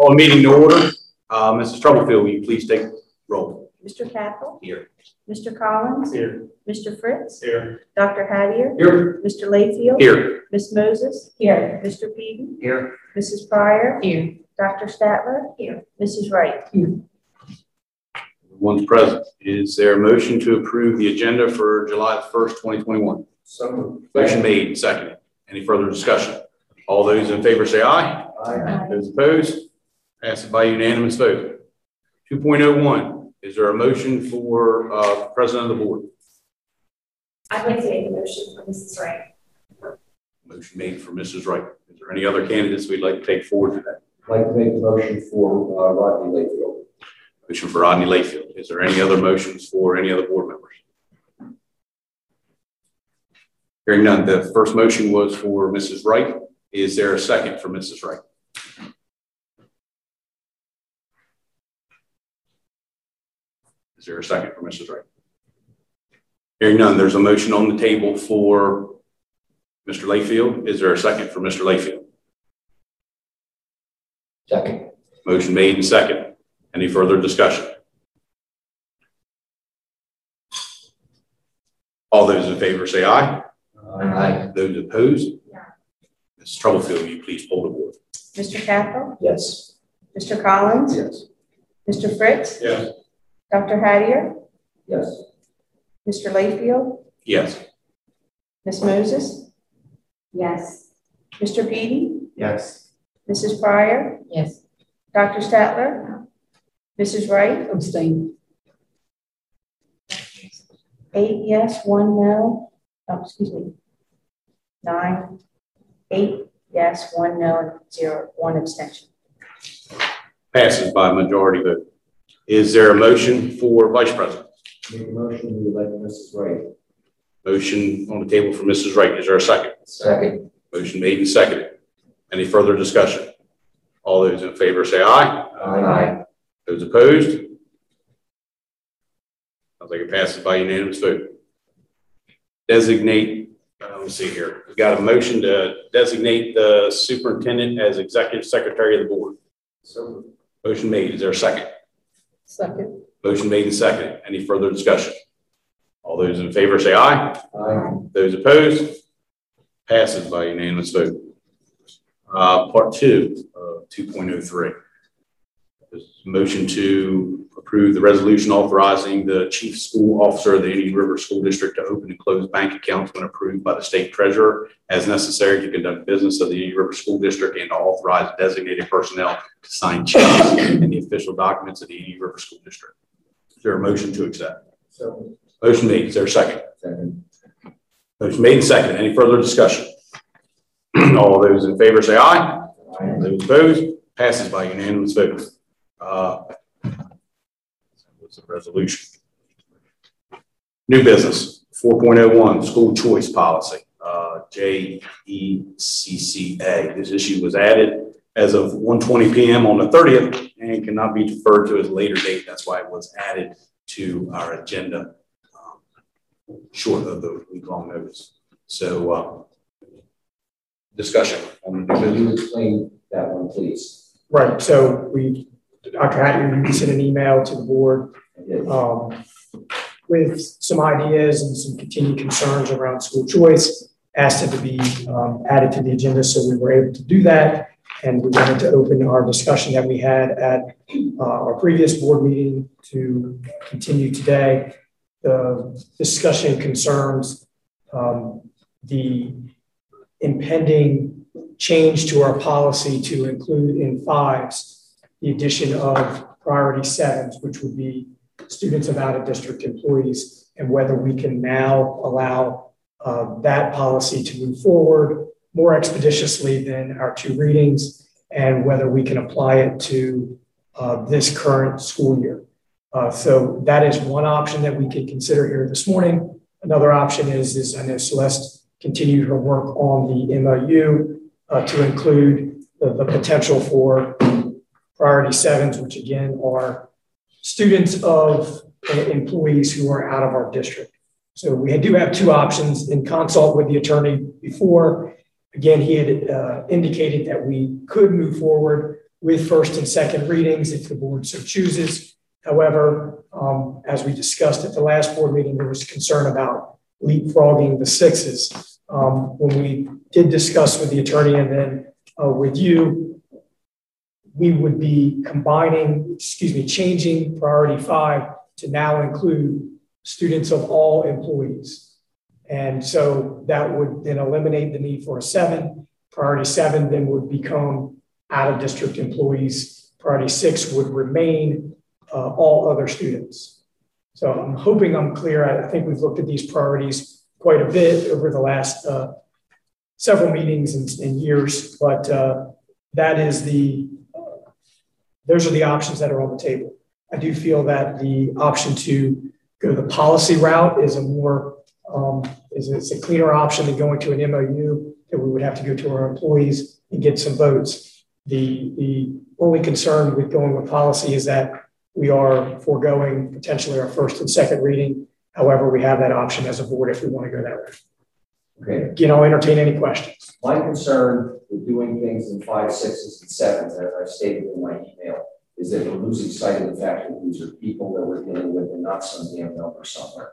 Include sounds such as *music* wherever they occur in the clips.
Call the meeting to order. Uh, Mrs. Troublefield, will you please take roll? Mr. Capel? Here. Mr. Collins? Here. Mr. Fritz? Here. Dr. Hattier? Here. Mr. Layfield? Here. Ms. Moses? Here. Mr. Peden? Here. Mrs. Pryor? Here. Dr. Statler? Here. Mrs. Wright? Here. One's present. Is there a motion to approve the agenda for July first, twenty twenty-one? So moved. Motion made, seconded. Any further discussion? All those in favor say aye. Aye. Those opposed? Pass it by unanimous vote. Two point oh one, is there a motion for, uh, president of the board? I'd like to make a motion for Mrs. Wright. Motion made for Mrs. Wright. Is there any other candidates we'd like to take forward today? I'd like to make a motion for uh, Rodney Layfield. Motion for Rodney Layfield. Is there any other motions for any other board members? Hearing none, the first motion was for Mrs. Wright. Is there a second for Mrs. Wright? Is there a second for Mrs. Wright? Hearing none, there's a motion on the table for Mr. Layfield. Is there a second for Mr. Layfield? Second. Motion made and second. Any further discussion? All those in favor say aye. Aye. Those opposed? Yeah. Ms. Troublefield, will you please poll the board? Mr. Capel? Yes. Mr. Collins? Yes. Mr. Fritz? Yes. Dr. Hattier? Yes. Mr. Layfield? Yes. Ms. Moses? Yes. Mr. Peden? Yes. Mrs. Pryor? Yes. Dr. Statler? Mrs. Wright? Abstain. Eight yes, one no. Oh, excuse me. Nine, eight yes, one no, zero, one abstention. Passes by majority vote. Is there a motion for vice president? Make a motion to elect Mrs. Wright. Motion on the table for Mrs. Wright. Is there a second? Second. Motion made and seconded. Any further discussion? All those in favor say aye. Aye. Those opposed? Sounds like it passes by unanimous vote. Designate, uh, let me see here. We've got a motion to designate the superintendent as executive secretary of the board. So. Motion made. Is there a second? Second. Motion made and seconded. Any further discussion? All those in favor say aye. Aye. Those opposed? Passes by unanimous vote. Uh, part two, oh three. Motion to approve the resolution authorizing the chief school officer of the Indian River School District to open and close bank accounts when approved by the state treasurer as necessary to conduct business of the Indian River School District and to authorize designated personnel to sign checks and the official documents of the Indian River School District. Is there a motion to accept? So. Motion made. Is there a second? Second. Motion made and second. Any further discussion? *clears throat* All those in favor say aye. Aye. Those opposed? Passes by unanimous vote. Uh, What's the resolution? New business, four point oh one, school choice policy, uh, J E C C A. This issue was added as of 1:20 PM on the thirtieth and cannot be deferred to a later date. That's why it was added to our agenda um, short of the week-long notice. So, uh, discussion on the new Can you explain that one, please? Right, so we, Dr. Hattier, you sent an email to the board um, with some ideas and some continued concerns around school choice, asked it to be um, added to the agenda, so we were able to do that. And we wanted to open our discussion that we had at uh, our previous board meeting to continue today. The discussion concerns um, the impending change to our policy to include in fives the addition of priority sevens, which would be students of out-of-district employees, and whether we can now allow uh, that policy to move forward more expeditiously than our two readings, and whether we can apply it to uh, this current school year. Uh, so that is one option that we could consider here this morning. Another option is, is I know Celeste continued her work on the MOU uh, to include the, the potential for priority sevens, which again are students of employees who are out of our district. So we do have two options in consult with the attorney before. Again, he had uh, indicated that we could move forward with first and second readings if the board so chooses. However, um, as we discussed at the last board meeting, there was concern about leapfrogging the sixes. Um, when we did discuss with the attorney and then uh, with you, we would be combining, excuse me, changing priority five to now include students of all employees. And so that would then eliminate the need for a seven. Priority seven then would become out of district employees. Priority six would remain uh, all other students. So I'm hoping I'm clear. I, think we've looked at these priorities quite a bit over the last uh, several meetings and, and years, but uh, that is the, those are the options that are on the table. I do feel that the option to go the policy route is a more, um, is it's a cleaner option than going to an MOU that we would have to go to our employees and get some votes. The, the only concern with going with policy is that we are foregoing potentially our first and second reading. However, we have that option as a board if we want to go that way. Okay, Again, I'll entertain any questions. my concern with doing things in five, sixes, and sevens, as I stated in my email, is that we're losing sight of the fact that these are people that we're dealing with and not some damn number somewhere.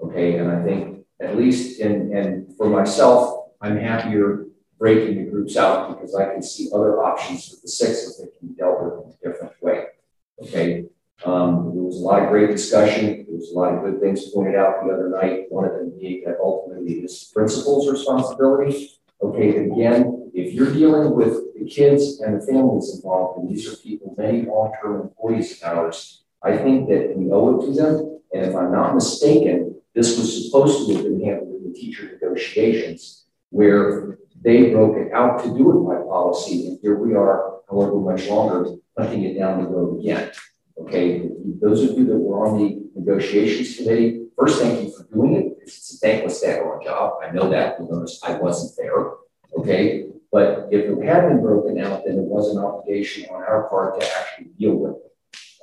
Okay, and I think at least, and, and for myself, I'm happier breaking the groups out because I can see other options for the sixes that can be dealt with in a different way. Okay, um, there was a lot of great discussion. There was a lot of good things pointed out the other night. One of them being that ultimately this principal's responsibility. Okay, again, if you're dealing with the kids and the families involved, and these are people, many long-term employees of ours, I think that we owe it to them. And if I'm not mistaken, this was supposed to have been handled in the teacher negotiations, where they broke it out to do it by policy, and here we are, however much longer, hunting it down the road again. Okay, those of you that were on the negotiations committee, first, thank you for doing it. It's a thankless daggone job. I know that. Notice I wasn't there. Okay, but if it had been broken out, then it was an obligation on our part to actually deal with it.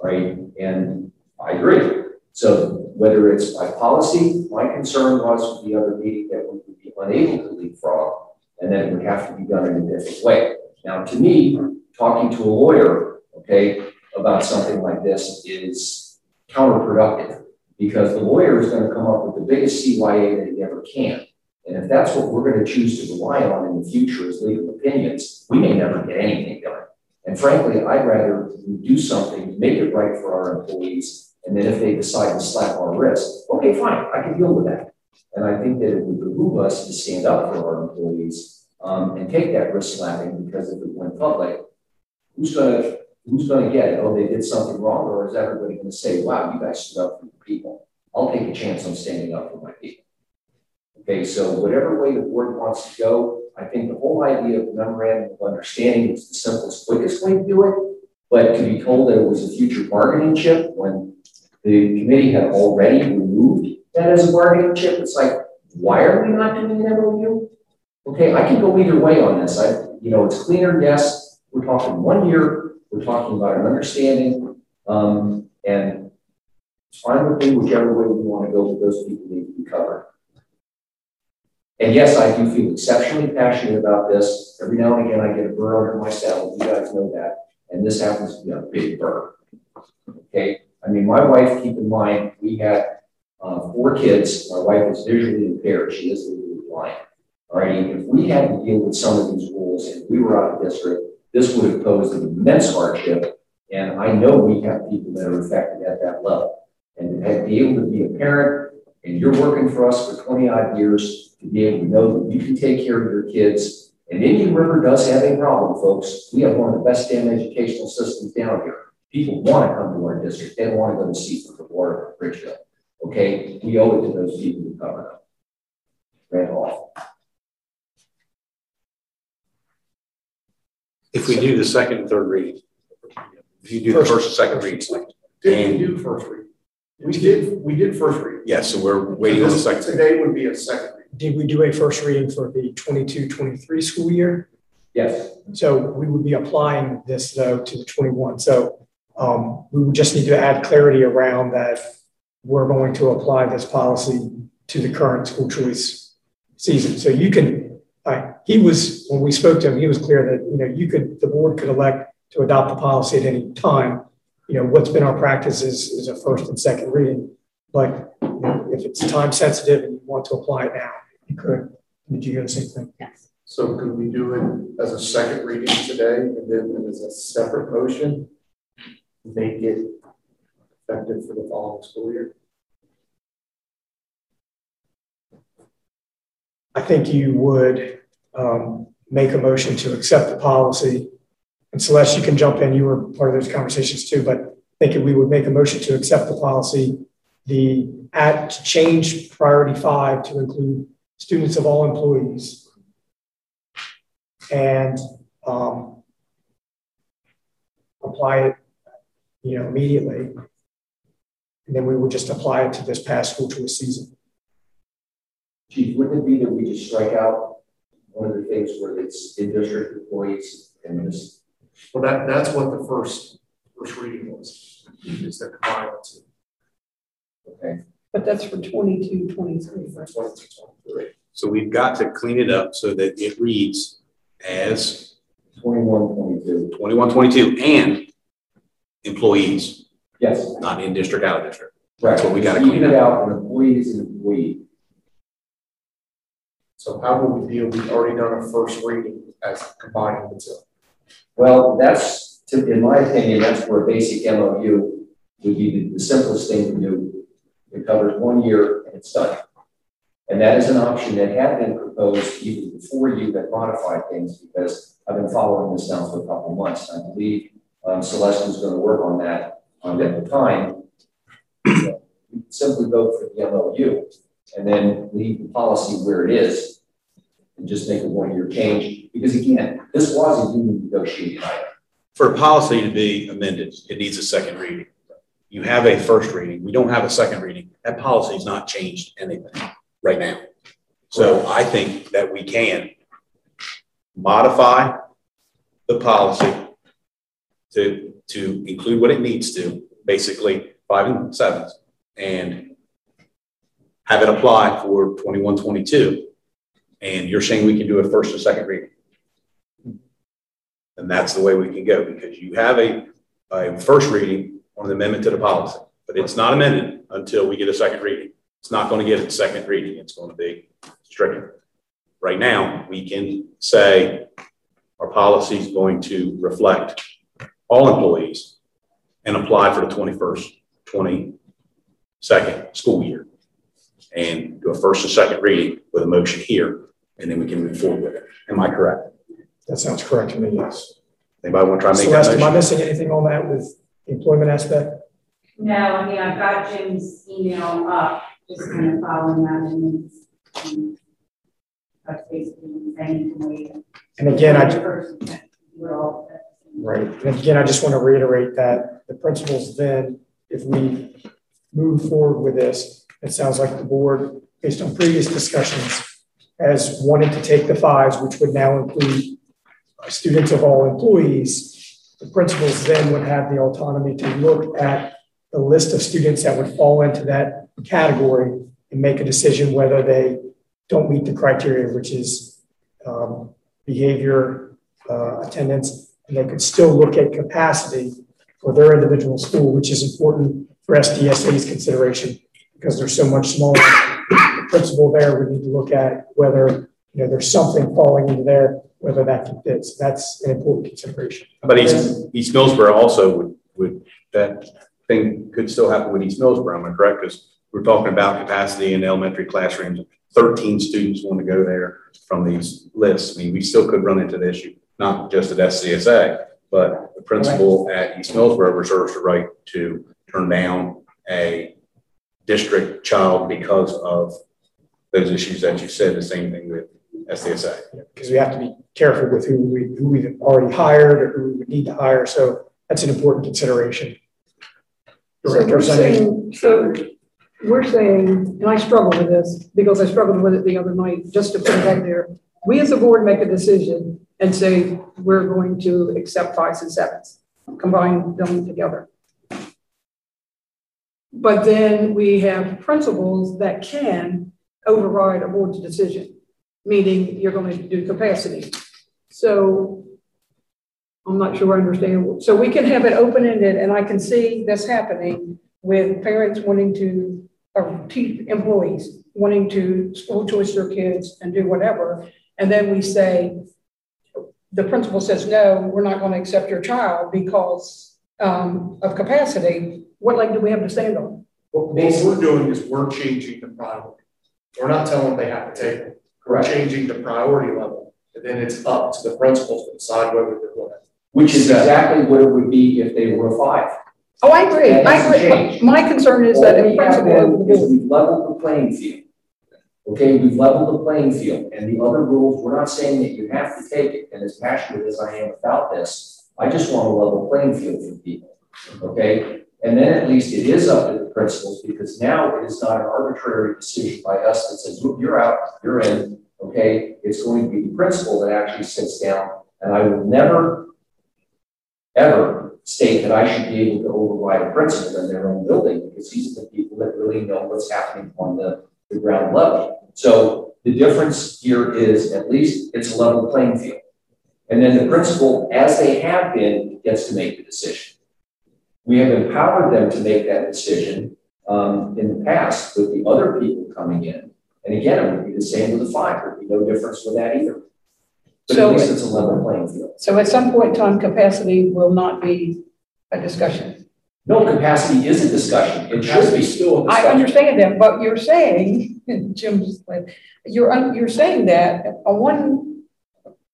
Right, and I agree. So whether it's by policy, my concern was with the other meeting that we would be unable to leapfrog, and then it would have to be done in a different way. Now, to me, talking to a lawyer, okay, about something like this is counterproductive because the lawyer is going to come up with the biggest CYA that he ever can. And if that's what we're going to choose to rely on in the future as legal opinions, we may never get anything done. And frankly, I'd rather do something, make it right for our employees, and then if they decide to slap our wrist, okay, fine, I can deal with that. And I think that it would behoove us to stand up for our employees um, and take that wrist slapping because if it went public, who's going to who's going to get it? Oh, they did something wrong, or is everybody going to say, "Wow, you guys stood up for your people"? I'll take a chance on standing up for my people. Okay, so whatever way the board wants to go, I think the whole idea of memorandum of understanding is the simplest, quickest way to do it. But to be told that it was a future bargaining chip when the committee had already removed that as a bargaining chip, it's like, why are we not doing an MOU? Okay, I can go either way on this. I, you know, it's cleaner. Yes, we're talking one year. We're talking about an understanding, um, and it's fine with me whichever way we want to go. But those people need to be covered. And yes, I do feel exceptionally passionate about this. Every now and again, I get a burr under my saddle. You guys know that. And this happens to be a big burr. Okay. I mean, my wife, keep in mind, we had uh, four kids. My wife is visually impaired. She is legally blind. All right. If we had to deal with some of these rules and we were out of district, this would have posed an immense hardship. And I know we have people that are affected at that level. And to be able to be a parent and you're working for us for 20 odd years to be able to know that you can take care of your kids. And Indian River does have a problem, folks. We have one of the best damn educational systems down here. People want to come to our district. They want to go to Seaford or or Bridgeville. Okay, we owe it to those people who cover them. Randolph. If we do the second and third reading, if you do the First- first and second reading, Did we do first read? We did, we did first read. yes, so we're waiting on the second. Today would be a second read. Did we do a first reading for the 22-23 school year? Yes. So we would be applying this though to the 21. So um, we would just need to add clarity around that we're going to apply this policy to the current school choice season. So you can, uh, he was, when we spoke to him, he was clear that, you know, you could, the board could elect to adopt the policy at any time. You know, what's been our practice is, is a first and second reading. But you know, if it's time sensitive and you want to apply it now, you could. Did you hear the same thing? Yes. So could we do it as a second reading today and then as a separate motion? Make it effective for the following school year? I think you would um, make a motion to accept the policy. And Celeste, you can jump in. You were part of those conversations too, but I think we would make a motion to accept the policy, the at to change priority five to include students of all employees. And um, apply it, you know, immediately. And then we would just apply it to this past school choice season. Chief, wouldn't it be that we just strike out one of the things where it's in-district employees and this, Well, that, that's what the first, first reading was, is that combined two. okay? But that's for 22, 23, right? That's what it's twenty-three. So we've got to clean it up so that it reads as 21, 22. 21, 22 and employees, Yes, not in district, out of district. right. That's what we gotta Just clean leave it out, an employee is an employee. So how would we deal, we've already done a first reading as combining the two. Well, that's, to- in my opinion, that's where a basic MOU would be the- the simplest thing to do. It covers one year and it's done. And that is an option that had been proposed even before you had modified things because I've been following this now for a couple months. I believe um, Celeste was going to work on that um, at the time. We Simply vote for the MOU and then leave the policy where it is and just make a one-year change. Because again, this was a union negotiated item. For a policy to be amended, it needs a second reading. You have a first reading. We don't have a second reading. That policy has not changed anything right now. So I think that we can modify the policy to, to include what it needs to, basically five and sevens, and have it apply for 21, 22. And you're saying we can do a first and second reading? And that's the way we can go, because you have a, a first reading on the amendment to the policy, but it's not amended until we get a second reading. It's not going to get a second reading. It's going to be stricken. Right now, we can say our policy is going to reflect all employees and apply for the 21st, 22nd school year. And do a first and second reading with a motion here, and then we can move forward with it. Am I correct? That sounds correct to me, yes. Anybody want to try and make that Celeste, am I motion? missing anything on that with the employment aspect? No, I mean, I've got Jim's email up, just kind of following that and it's, um, that's basically saying to me. And again, I, We're all. Right. And again, I just want to reiterate that the principals then, if we move forward with this, it sounds like the board, based on previous discussions, has wanted to take the fives, which would now include uh, students of all employees. The principals then would have the autonomy to look at the list of students that would fall into that category and make a decision whether they don't meet the criteria, which is um, behavior, uh, attendance, and they could still look at capacity for their individual school, which is important for SDSA's consideration because they're so much smaller. The principal there we need to look at whether you know there's something falling into there, whether that can fit. So that's an important consideration. But East, East Millsboro also would, would, that thing could still happen with East Millsboro, am I correct? Because we're talking about capacity in elementary classrooms. Thirteen students want to go there from these lists. I mean, we still could run into the issue, not just at SDSA, but the principal at East Millsboro reserves the right to turn down a district child because of those issues that you said, the same thing with SDSA. because we have to be careful with who we who we've already hired or who we need to hire. So that's an important consideration. So we're saying, so we're saying, and I struggle with this because I struggled with it the other night, just to put it out there. We as a board make a decision and say, we're going to accept fives and sevens, combine them together. But then we have principals that can override a board's decision, meaning you're going to do capacity. So I'm not sure I understand. So we can have it open-ended, and I can see this happening with parents wanting to, or employees wanting to school choice their kids and do whatever. And then we say, the principal says, no, we're not going to accept your child because um, of capacity. What leg do we have to stand on? What, what we're doing is we're changing the priority. We're not telling them they have to take it. We're Correct. changing the priority level, and then it's up to the principals to decide whether they're going to. Which is exactly what it would be if they were a five. Oh, I agree. I agree. My concern is that All if we have principal over the is we've leveled the playing field. Okay, we've leveled the playing field, and the other rules, we're not saying that you have to take it, and as passionate as I am about this, I just want a level playing field for people, okay? And then at least it is up to the principals, because now it is not an arbitrary decision by us that says, you're out, you're in, okay? It's going to be the principal that actually sits down, and I will never, ever state that I should be able to override a principal in their own building, because these are the people that really know what's happening on the, the ground level. So the difference here is at least it's a level playing field. And then the principal, as they have been, gets to make the decision. We have empowered them to make that decision um, in the past with the other people coming in. And again, it would be the same with the five. There'd be no difference with that either. But So- at least it's a level playing field. So at some point in time, capacity will not be a discussion. No, capacity is a discussion. It should be. still a I understand that, but you're saying, *laughs* Jim's like, you're, you're saying that on one,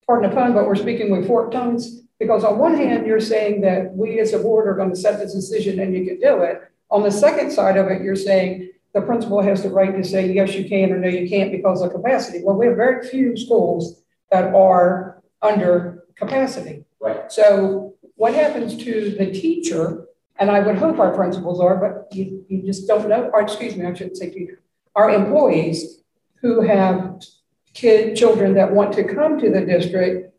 pardon the pun, but we're speaking with forked tongues. Because on one hand, you're saying that we as a board are going to set this decision and you can do it. On the second side of it, you're saying the principal has the right to say, yes, you can, or no, you can't because of capacity. Well, we have very few schools that are under capacity. Right. So what happens to the teacher, and I would hope our principals are, but you, you just don't know, or excuse me, I shouldn't say teacher, our employees who have kid, children that want to come to the district,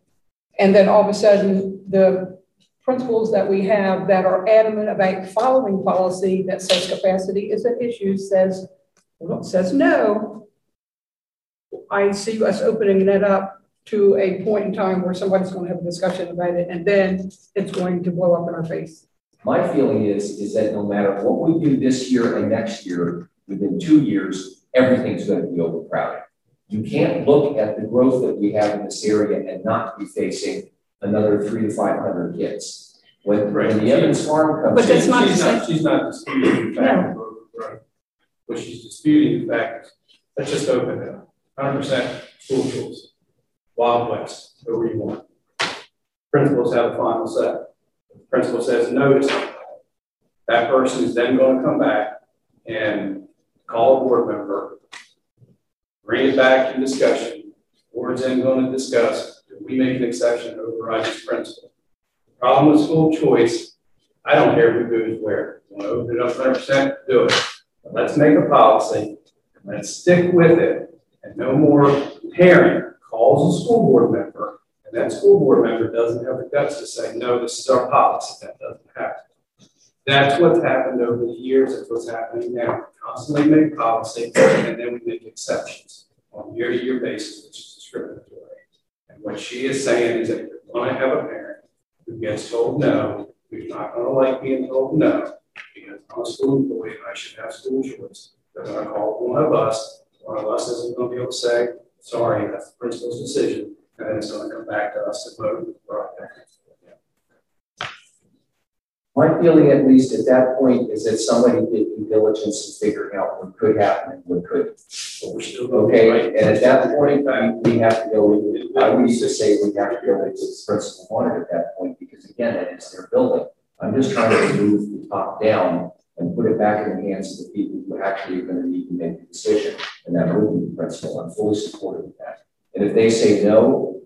and then all of a sudden, the principals that we have that are adamant about following policy that says capacity is an issue, says, well, says no. I see us opening that up to a point in time where somebody's going to have a discussion about it, and then it's going to blow up in our face. My feeling is, is that no matter what we do this year and next year, within two years, everything's going to be overcrowded. You can't look at the growth that we have in this area and not be facing another three to five hundred kids. When, when the Evans Farm comes But in. that's not the She's not, she's not disputing the fact of overgrowth. What she's disputing the fact is, let's just open it up. Hundred percent school choice. Wild West, whatever you want. Principals have a final say. Principal says no to something. That person is then going to come back and call a board member, bring it back to discussion. Board's then going to discuss, if we make an exception to override this principle? Problem with school choice, I don't care who goes where. Want to open it up hundred percent, do it. But let's make a policy, and let's stick with it, and no more parent calls a school board member, and that school board member doesn't have the guts to say, no, this is our policy, that doesn't happen. That's what's happened over the years, that's what's happening now. We constantly make policy, and then we make exceptions on a year-to-year basis, which is discriminatory. And what she is saying is that you're gonna have a parent who gets told no, who's not gonna like being told no, because I'm a school employee, and I should have school choice. They're gonna call one of us, one of us isn't gonna be able to say, sorry, that's the principal's decision, and then it's gonna come back to us to vote. parents. My feeling, at least at that point, is that somebody did due diligence in figuring out what could happen and what couldn't. But we're still gonna right. Okay, and at that point, we, we have to go, with- I used to say we have to go with the principal wanted at that point, because again, that is their building. I'm just trying to move the top down and put it back in the hands of the people who actually are gonna need to make the decision, and that would be the principal. I'm fully supportive of that. And if they say no,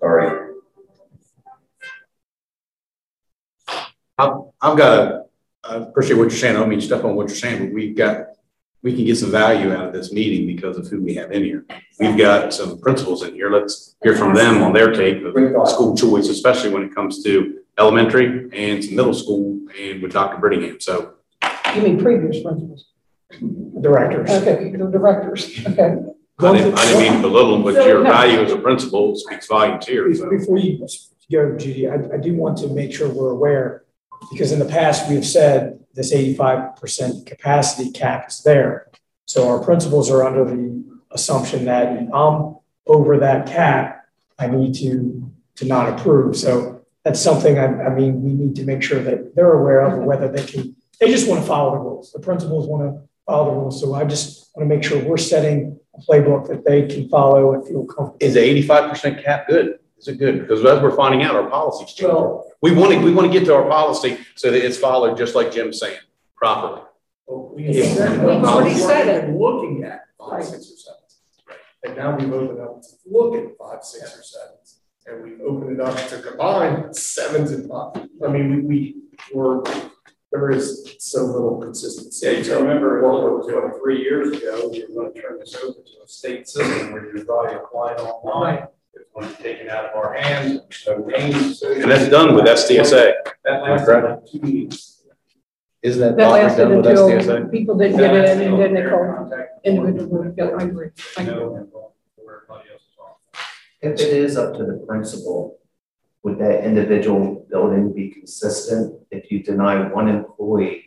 sorry, I've got a, I appreciate what you're saying. I don't mean to step on what you're saying, but we've got, we can get some value out of this meeting because of who we have in here. We've got some principals in here. Let's hear from them on their take of school choice, especially when it comes to elementary and some middle school and with Dr. Brittingham. So You mean previous principals? Directors. Okay, the directors, okay. I didn't, I didn't mean to belittle them, but So, your no. value as a principal speaks volumes here. So Before you go, Judy, I, I do want to make sure we're aware, because in the past, we've said this eighty-five percent capacity cap is there. So our principals are under the assumption that if I'm over that cap, I need to, to not approve. So that's something I, I mean, we need to make sure that they're aware of, whether they can, they just want to follow the rules. The principals want to follow the rules. So I just want to make sure we're setting a playbook that they can follow and feel comfortable. Is the eighty-five percent cap good? Is it good? Because as we're finding out, our policies change. Well, We want to, we want to get to our policy so that it's followed, just like Jim's saying, properly. We Yeah. We've already said it. Looking at five, six, or seven. And now we've opened up to look at five, six, or sevens. And we've opened it up to combine sevens and five. I mean, we, we were, there is so little consistency. Yeah, you So remember, what what we're doing. three years ago, we were gonna turn this over to a state system where you're probably applying online. It's going to be taken out of our hands, no names. And that's done with SDSA. That lasted like two weeks. Isn't that That lasted done with until SDSA? people didn't get in and then they called individual, yeah, I agree. I agree. No, where everybody else is off. If it is up to the principal, would that individual building be consistent? If you deny one employee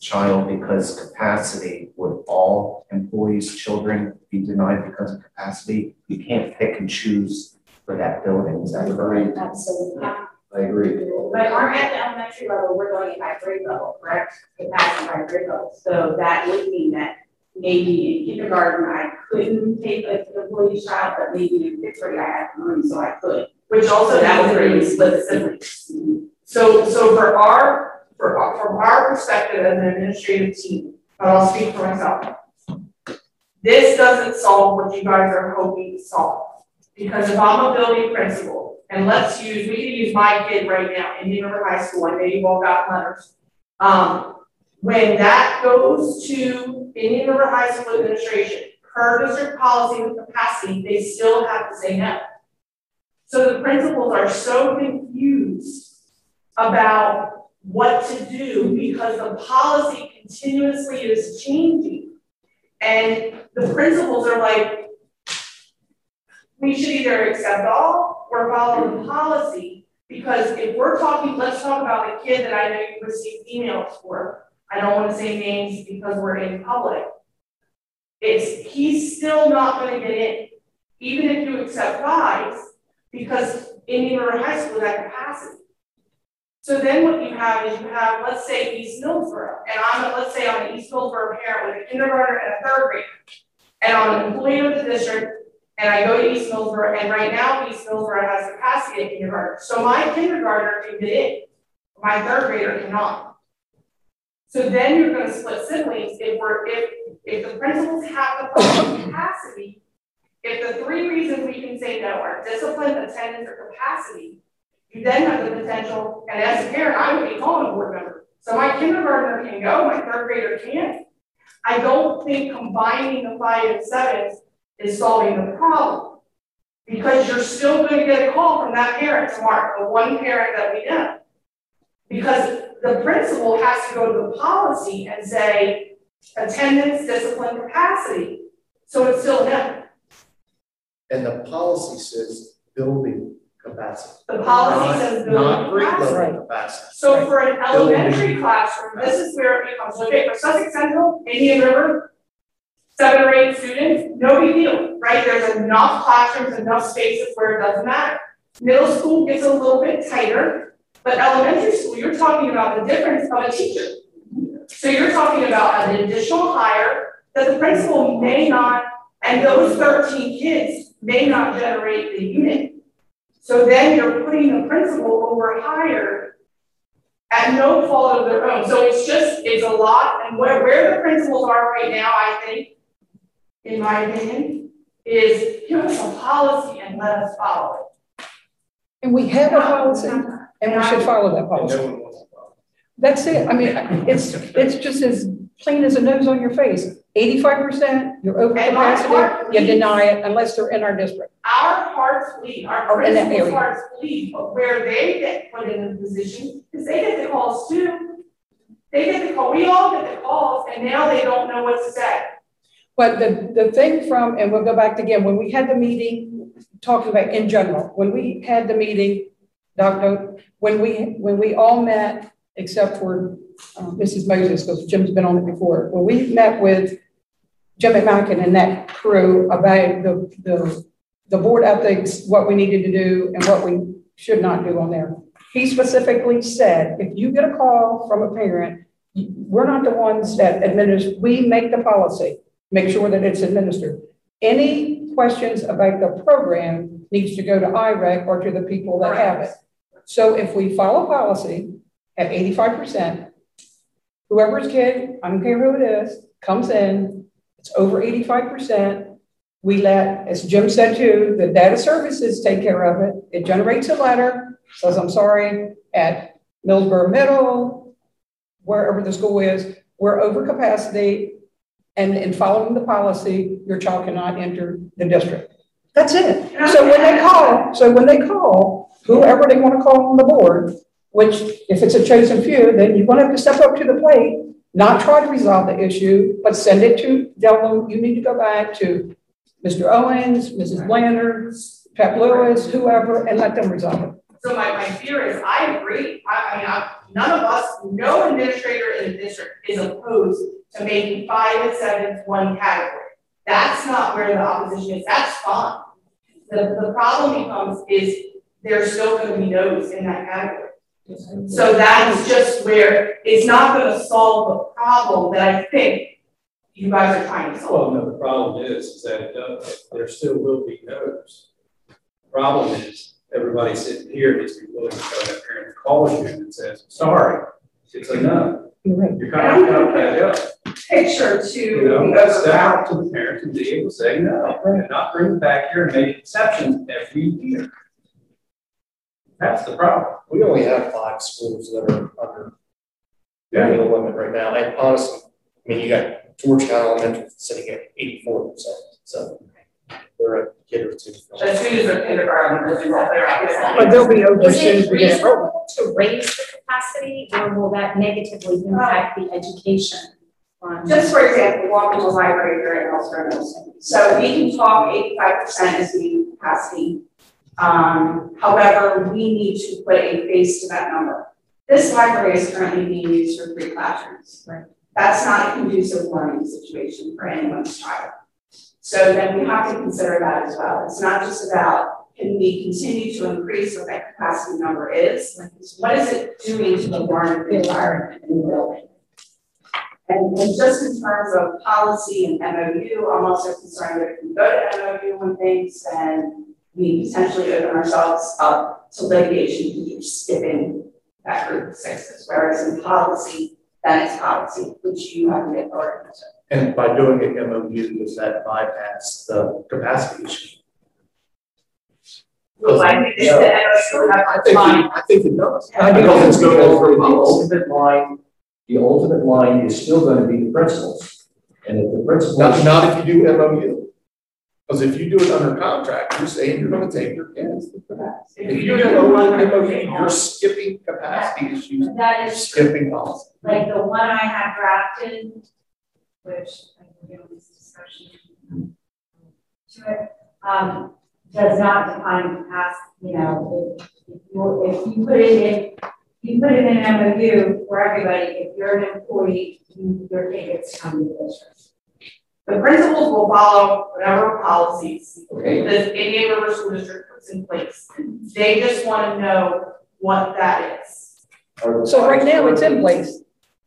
child because capacity, would all employees' children be denied because of capacity? You can't pick and choose for that building, is that correct? Absolutely. I agree. But aren't at the elementary level, we're going it by grade level, correct? Capacity by grade level, so that would mean that maybe in kindergarten, I couldn't take an employee's child, but maybe in fifth grade, I had room, so I could. Which also So that was means really split siblings. So, so for our, for, from our perspective as an administrative team, but I'll speak for myself. This doesn't solve what you guys are hoping to solve. Because if I'm a building principal, and let's use, we can use my kid right now, Indian River High School, I know you've all got letters. Um, when that goes to Indian River High School administration, per district policy with capacity, they still have to say no. So the principals are so confused about what to do because the policy continuously is changing. And the principals are like, we should either accept all or follow the policy. Because if we're talking, let's talk about the kid that I know you received emails for. I don't want to say names because we're in public. It's, he's still not gonna get in, even if you accept fives, because Indian River High School is at capacity. So then what you have is you have, let's say East Millsboro, and I'm, let's say I'm an East Millsboro parent with a kindergartner and a third grader. And I'm an employee of the district, and I go to East Millsboro, and right now East Millsboro has capacity at kindergarten. So my kindergartner can get in, my third grader cannot. So then you're gonna split siblings if we're, if, if the principals have the capacity, if the three reasons we can say no are discipline, attendance, or capacity, you then have the potential, and as a parent, I would be calling a board member. So my kindergartner can go, my third grader can't. I don't think combining the five and sevens is solving the problem. Because you're still gonna get a call from that parent tomorrow, the one parent that we know. Because the principal has to go to the policy and say attendance, discipline, capacity. So it's still him. And the policy says building capacity. The policy Not- says Not building grade capacity. level capacity. So for an elementary classroom, this is where it becomes, okay, for Sussex Central, Indian River, seven or eight students, no big deal, right? There's enough classrooms, enough spaces where it doesn't matter. Middle school gets a little bit tighter, but elementary school, you're talking about the difference of a teacher. So you're talking about an additional hire that the principal may not, and those thirteen kids may not generate the unit. So then you're putting the principal over higher at no fault of their own. So it's just, it's a lot, and where, where the principals are right now, I think, in my opinion, is give us a policy and let us follow it. And we have a policy, and we should follow that policy. no one wants to follow. That's it. I mean, it's, it's just as plain as a nose on your face. Eighty-five percent, you're over And capacity, you deny it unless they're in our district. Our hearts bleed, our Or in that principals' area. hearts bleed, but where they get put in a position is they get the calls too. They get the call, we all get the calls, and now they don't know what to say. But the, the thing from, and we'll go back again, when we had the meeting, talking about in general, when we had the meeting, Dr. When we, when we all met, except for uh, Mrs. Moses, because Jim's been on it before, when we met with Jim McMacken and that crew about the, the, the board ethics, what we needed to do and what we should not do on there. He specifically said, if you get a call from a parent, we're not the ones that administer, we make the policy, make sure that it's administered. Any questions about the program needs to go to IREC or to the people that have it. So if we follow policy at 85%, whoever's kid, I don't care who it is, comes in, it's over 85%. We let, as Jim said too, the data services take care of it. It generates a letter, says, I'm sorry, at Millsboro Middle, wherever the school is, we're over capacity. And in following the policy, your child cannot enter the district. That's it. So when they call, so when they call, whoever they want to call on the board, which if it's a chosen few, then you're going to have to step up to the plate, not try to resolve the issue, but send it to, tell them you need to go back to Mr. Owens, Mrs. Blander, Pep Lewis, whoever, and let them resolve it. So my, my fear is, I agree, I, I mean, I, none of us, no administrator in the district is opposed to making five and seven one category. That's not where the opposition is, that's fine. The, the problem becomes is there's still gonna be no's in that category. So that's just where it's not gonna solve the problem that I think you guys are trying to solve. Well, no, the problem is, is that it does, there still will be no's. The Problem is, everybody sitting here needs to be willing to tell that parent that calls you and says, sorry, it's a no. You're right. You're kind of, kind of catch up. Picture to You know, the step other to the parent and be able to say no, and not bring them back here and make exceptions every year. That's the problem. We only have five schools that are under the annual limit right now, and honestly, I mean, you got Georgetown Elementary sitting at eighty-four percent, so they're a kid or two. As soon as they're kindergarten, they're they're But they'll be over as Is it we get enrollment. reasonable to raise the capacity or will that negatively impact the education? Just for example, walk into the library during at Ellsworth Middle So we can talk eighty-five percent as the capacity. Um, however, we need to put a face to that number. This library is currently being used for three classrooms. Right. That's not a conducive learning situation for anyone's child. So then we have to consider that as well. It's not just about can we continue to increase what that capacity number is? What is it doing to the learning environment in the building? And, and just in terms of policy and MOU, I'm also concerned that if we go to MOU on things, then we potentially open ourselves up to litigation because you're skipping that group of sixes, whereas in policy, then it's policy, which you have the authority to. And by doing an MOU, does that bypass the capacity issue? Well, I think it's the have I think, it- I think it does. I do. Because it's The going over ultimate- the ultimate line, the ultimate line is still gonna be the principals. And if the principals. Not, not if you do MOU. Because if you do it under contract, you're saying you're gonna take your kids. If you do it over MOU, you're skipping capacity issues, That you're skipping policy. like the one I have drafted, which I can give this discussion to it, um, does not define capacity, you know, if, if you, if you put it in, you put it in an MOU for everybody, if you're an employee, you, your tickets come to the district. The principals will follow whatever policies okay, the Indian River School District puts in place. They just want to know what that is. So right now, it's in five- place,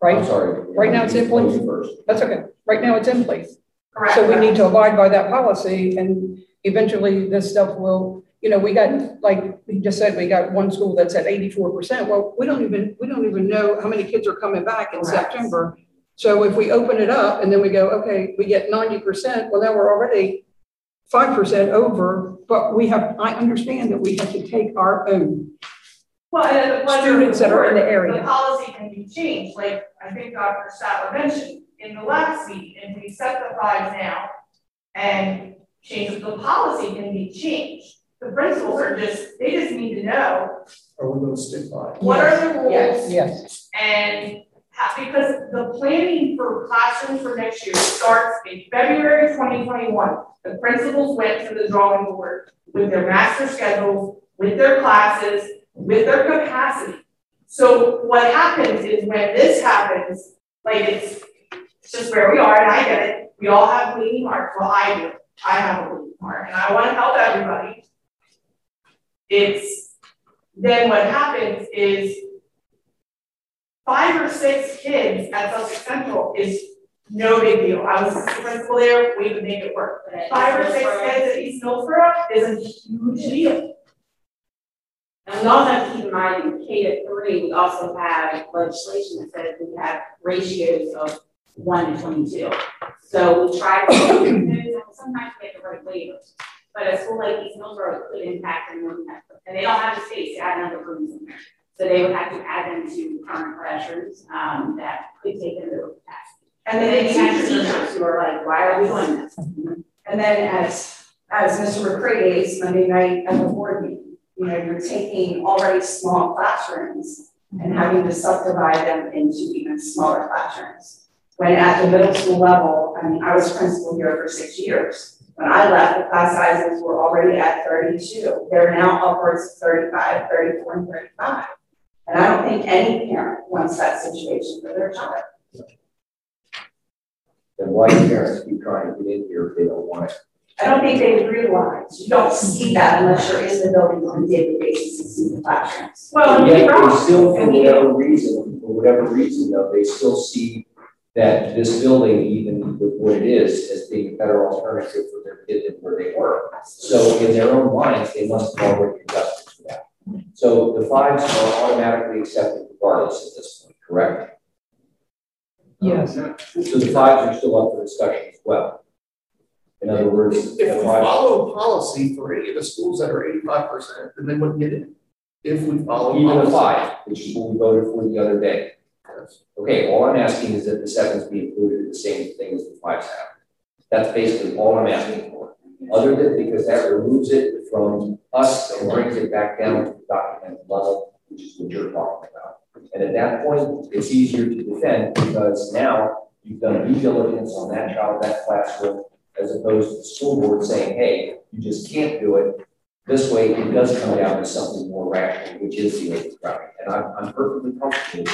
I'm right? sorry. Right now, it's in place. First. That's okay. Right now, it's in place. Correct? So we need to abide by that policy and eventually this stuff will, you know, we got, like we just said, we got one school that's at eighty-four percent. Well, we don't even, we don't even know how many kids are coming back in Correct. September. So if we open it up and then we go, okay, we get ninety percent, well, now we're already five percent over, but we have, I understand that we have to take our own. Well, and the Students that are in the area. The policy can be changed, like I think Dr. Statler mentioned in the last meeting, and we set the five now and change, the policy can be changed. The principals are just, they just need to know Are we gonna stick by? it? what are the rules Yes, yes. and ha- because the planning for classrooms for next year starts in February twenty twenty-one. The principals went to the drawing board with their master schedules, with their classes, with their capacity. So what happens is when this happens, like it's, just where we are, and I get it. We all have bleeding hearts. Well, I do. I have a bleeding heart, and I want to help everybody. It's then what happens is five or six kids at Sussex Central is no big deal. I was the principal there, we could make it work. Five or six kids at East Millsboro is a huge deal. And we also have to keep in mind, in K to three, we also have legislation that says we have ratios of one to twenty-two. So we try to, sometimes have to write waivers. But a school like East Millsboro could impact them, and they don't have the space to add another rooms in there. So they would have to add them to current classrooms, um, that could take them to capacity. And And then you have teachers. who are like, why are we doing this? And then as, as Mr. McCready Monday night at the board meeting, you know, you're taking already small classrooms and having to subdivide them into even smaller classrooms. When at the middle school level, I mean, I was principal here for six years. When I left, the class sizes were already at thirty-two. They're now upwards of 35, 34, and thirty-five. And I don't think any parent wants that situation for their child. Then why do parents keep trying to get in here if they don't want it? I don't think they realize, you don't see that unless you're in the building on a daily basis and see the classrooms. Well, And yet they wrong. still, for And whatever reason, for whatever reason though, they still see that this building, even with what it is, as being a better alternative for their kid than where they were. So in their own minds, they must have already adjusted to that. So the fives are automatically accepted regardless at this point, correct? Yes. Um, so the fives are still up for discussion as well. In other words, If the we fives, follow policy for any of the schools that are eighty-five percent, then they wouldn't get in. If we follow. even a policy. five, which is what we voted for the other day. Okay, all I'm asking is that the sevens be included in the same thing as the fives have. That's basically all I'm asking for. Other than, because that removes it from us and brings it back down to the document level, which is what you're talking about. And at that point, it's easier to defend because now you've done due diligence on that child, that classroom, as opposed to the school board saying, hey, you just can't do it. This way, it does come down to something more rational, which is the overcrowding, and I'm, I'm perfectly comfortable.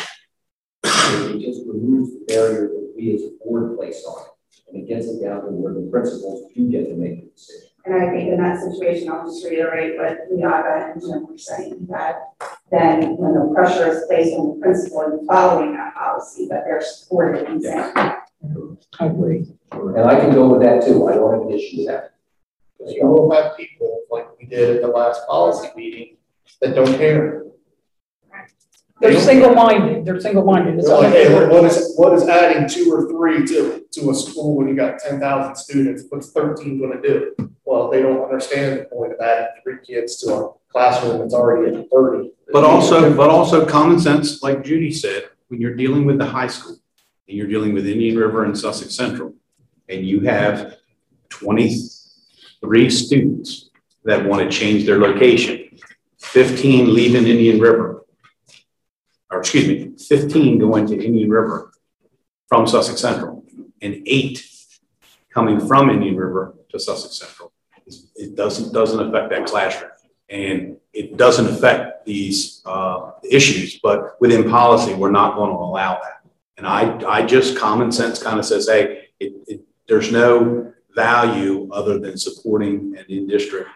It just removes the barrier that we as a board place on it, and it gets it down to where the principals do get to make the decision. And I think in that situation, I'll just reiterate what Leolga and Jim were saying, that then when the pressure is placed on the principal in following that policy, that they're supported in saying, I agree. And I can go with that too, I don't have an issue with that. Because you will have people, like we did at the last policy meeting, that don't care. They're single-minded, they're single-minded. It's They're like, hey, what- what is, what is adding two or three to, to a school when you got ten thousand students, what's thirteen gonna do? Well, they don't understand the point of adding three kids to a classroom that's already at thirty. But also, but also common sense, like Judy said, when you're dealing with the high school and you're dealing with Indian River and Sussex Central, and you have twenty-three students that want to change their location, fifteen leaving Indian River, or excuse me, fifteen going to Indian River from Sussex Central, and eight coming from Indian River to Sussex Central. It doesn't, doesn't affect that classroom. And it doesn't affect these uh, issues, but within policy, we're not going to allow that. And I, I just, common sense kind of says, hey, it, it, there's no value other than supporting an in-district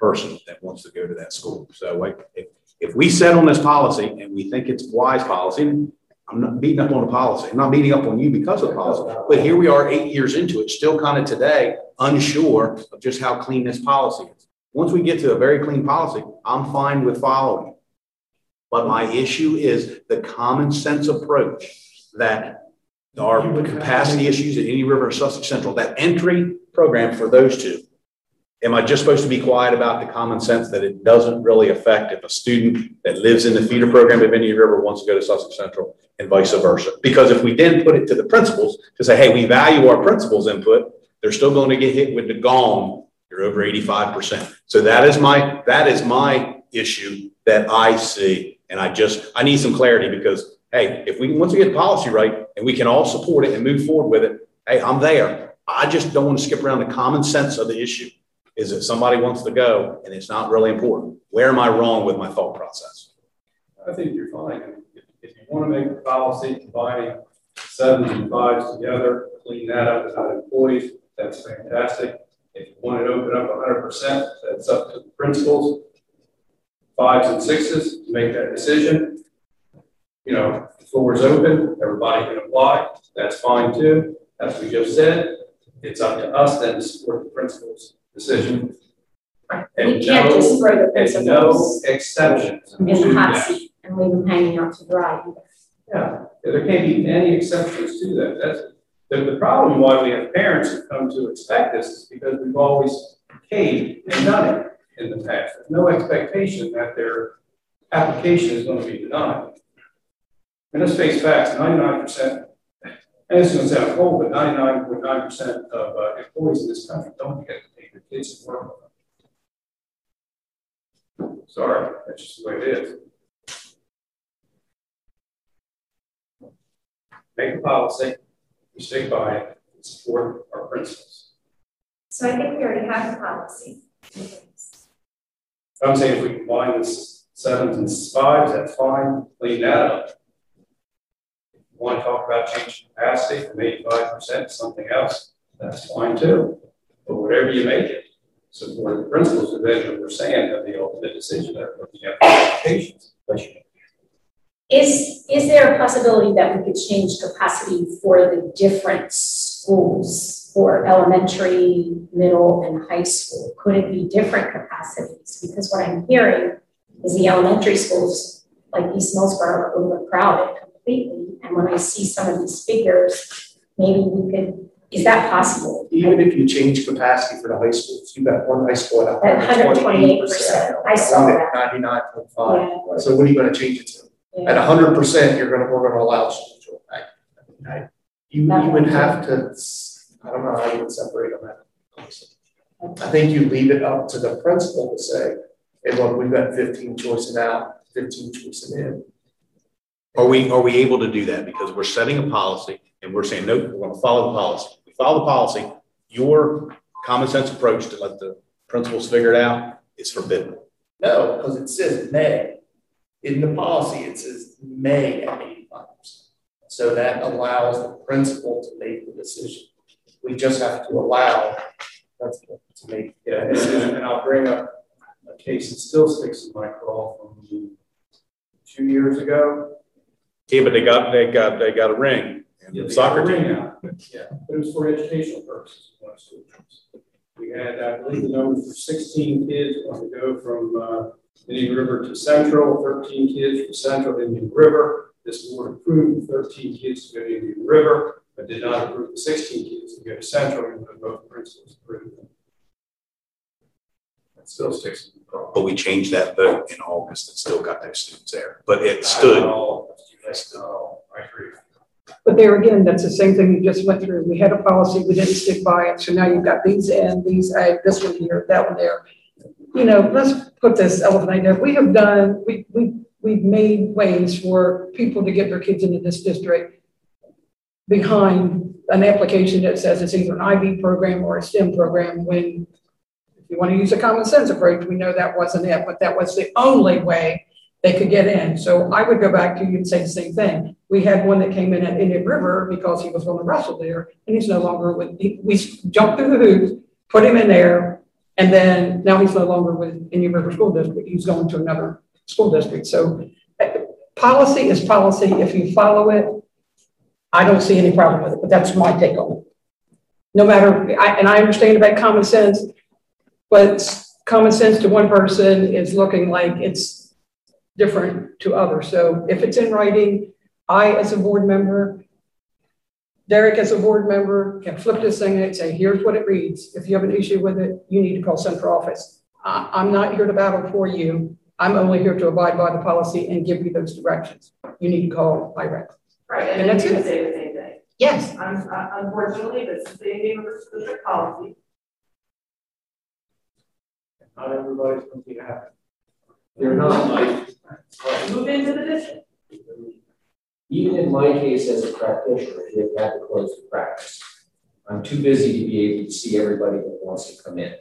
person that wants to go to that school. So like, if, if we set on this policy and we think it's wise policy, I'm not beating up on the policy. I'm not beating up on you because of the policy. But here we are eight years into it, still kind of today unsure of just how clean this policy is. Once we get to a very clean policy, I'm fine with following. it. But my issue is the common sense approach that our capacity issues at Indian River Sussex Central, that entry program for those two. Am I just supposed to be quiet about the common sense that it doesn't really affect if a student that lives in the feeder program of Indian River wants to go to Sussex Central and vice versa? Because if we then put it to the principals to say, hey, we value our principals' input, they're still going to get hit with the gong. You're over 85%. So that is my, that is my issue that I see. And I just, I need some clarity because, hey, if we, once we get the policy right and we can all support it and move forward with it, hey, I'm there. I just don't want to skip around the common sense of the issue. Is if somebody wants to go and it's not really important, where am I wrong with my thought process? I think you're fine. If, if you want to make a policy combining sevens and fives together, clean that up without employees, that's fantastic. If you want it to open up hundred percent, that's up to the principals. Fives and sixes to make that decision. You know, the floor is open, everybody can apply, that's fine too. As we just said, it's up to us then to support the principal's decision. And We can't no- just throw the And no exceptions. in the hot seat and leave them hanging out to dry. Yeah, there can't be any exceptions to that. That's, the, the problem why we have parents who come to expect this is because we've always caved and done it in the past. There's no expectation that their application is going to be denied. And let's face facts, ninety-nine percent, and this is going to sound cold, but ninety-nine point nine percent of uh, employees in this country don't get to their kids work. Sorry, that's just the way it is. make a policy, we stick by it, and support our principals. So I think we already have a policy. I'm saying if we combine this sevens and fives, that's fine, clean that up. If you want to talk about changing capacity from eighty-five percent to something else, that's fine too. But whatever you make it, support the principals of it, we're saying have the ultimate decision of looking at applications. Is, is there a possibility that we could change capacity for the different schools for elementary, middle, and high school? Could it be different capacities? Because what I'm hearing is the elementary schools, like East Millsboro, are overcrowded completely. And when I see some of these figures, maybe we could, is that possible? Even if you change capacity for the high schools, you've got one high school at At hundred twenty-eight percent. 128%, I saw that. Ninety-nine point five, Yeah, so what are you gonna change it to? At yeah. hundred percent, you're gonna, we're gonna allow school choice. I- I- You, you would have to, s- I don't know how you would separate them out. I think you leave it up to the principal to say, hey, look, we've got fifteen choicing out, fifteen choicing in. Are we, are we able to do that? Because we're setting a policy and we're saying, no, we're going to follow the policy. We follow the policy. Your common sense approach to let the principals figure it out is forbidden. No, because it says may. In the policy, it says may at eighty-five percent. So that allows the principal to make the decision. We just have to allow principal to make. Yeah, and, and I'll bring up a case that still sticks in my craw from two years ago. Yeah, but they got, they got, they got a ring. And Yeah, the soccer team. ring out. Yeah, but it was for educational purposes. one school trips. We had, I believe the number for sixteen kids wanted to go from, uh, Indian River to Central, thirteen kids from Central to Indian River. This board approved thirteen kids to go to Indian River, but did not approve the sixteen kids to go to Central, and both principals approved them. That still sticks in the craw. But we changed that vote in August and still got those students there. But it stood. Oh, I agree. But there again, that's the same thing you just went through. We had a policy, we didn't stick by it, so now you've got these in, these, uh, this one here, that one there. You know, let's put this elephant in there. We have done, we, we, we've made ways for people to get their kids into this district behind an application that says it's either an IB program or a STEM program, when if you want to use a common sense approach, we know that wasn't it, but that was the only way they could get in. So I would go back to you and say the same thing. We had one that came in at Indian River because he was going to wrestle there, and he's no longer with, he- we jumped through the hoops, put him in there, and then now he's no longer with Indian River School District. He's going to another school district. So uh, policy is policy. If you follow it, I don't see any problem with it, but that's my take on it. No matter, I, and I understand about common sense, but common sense to one person is looking like it's different to others. So if it's in writing, I, as a board member, Derek, as a board member, can flip this thing and say, here's what it reads. If you have an issue with it, you need to call central office. I, I'm not here to battle for you. I'm only here to abide by the policy and give you those directions. You need to call IREC. Right, And and then that's you it. say the same thing. Yes. Un- uh, Unfortunately, this is the Indian River School District policy. Not everybody's gonna be happy. They're not like. Move into the district. Even in my case as a practitioner, we have had to close the practice. I'm too busy to be able to see everybody that wants to come in.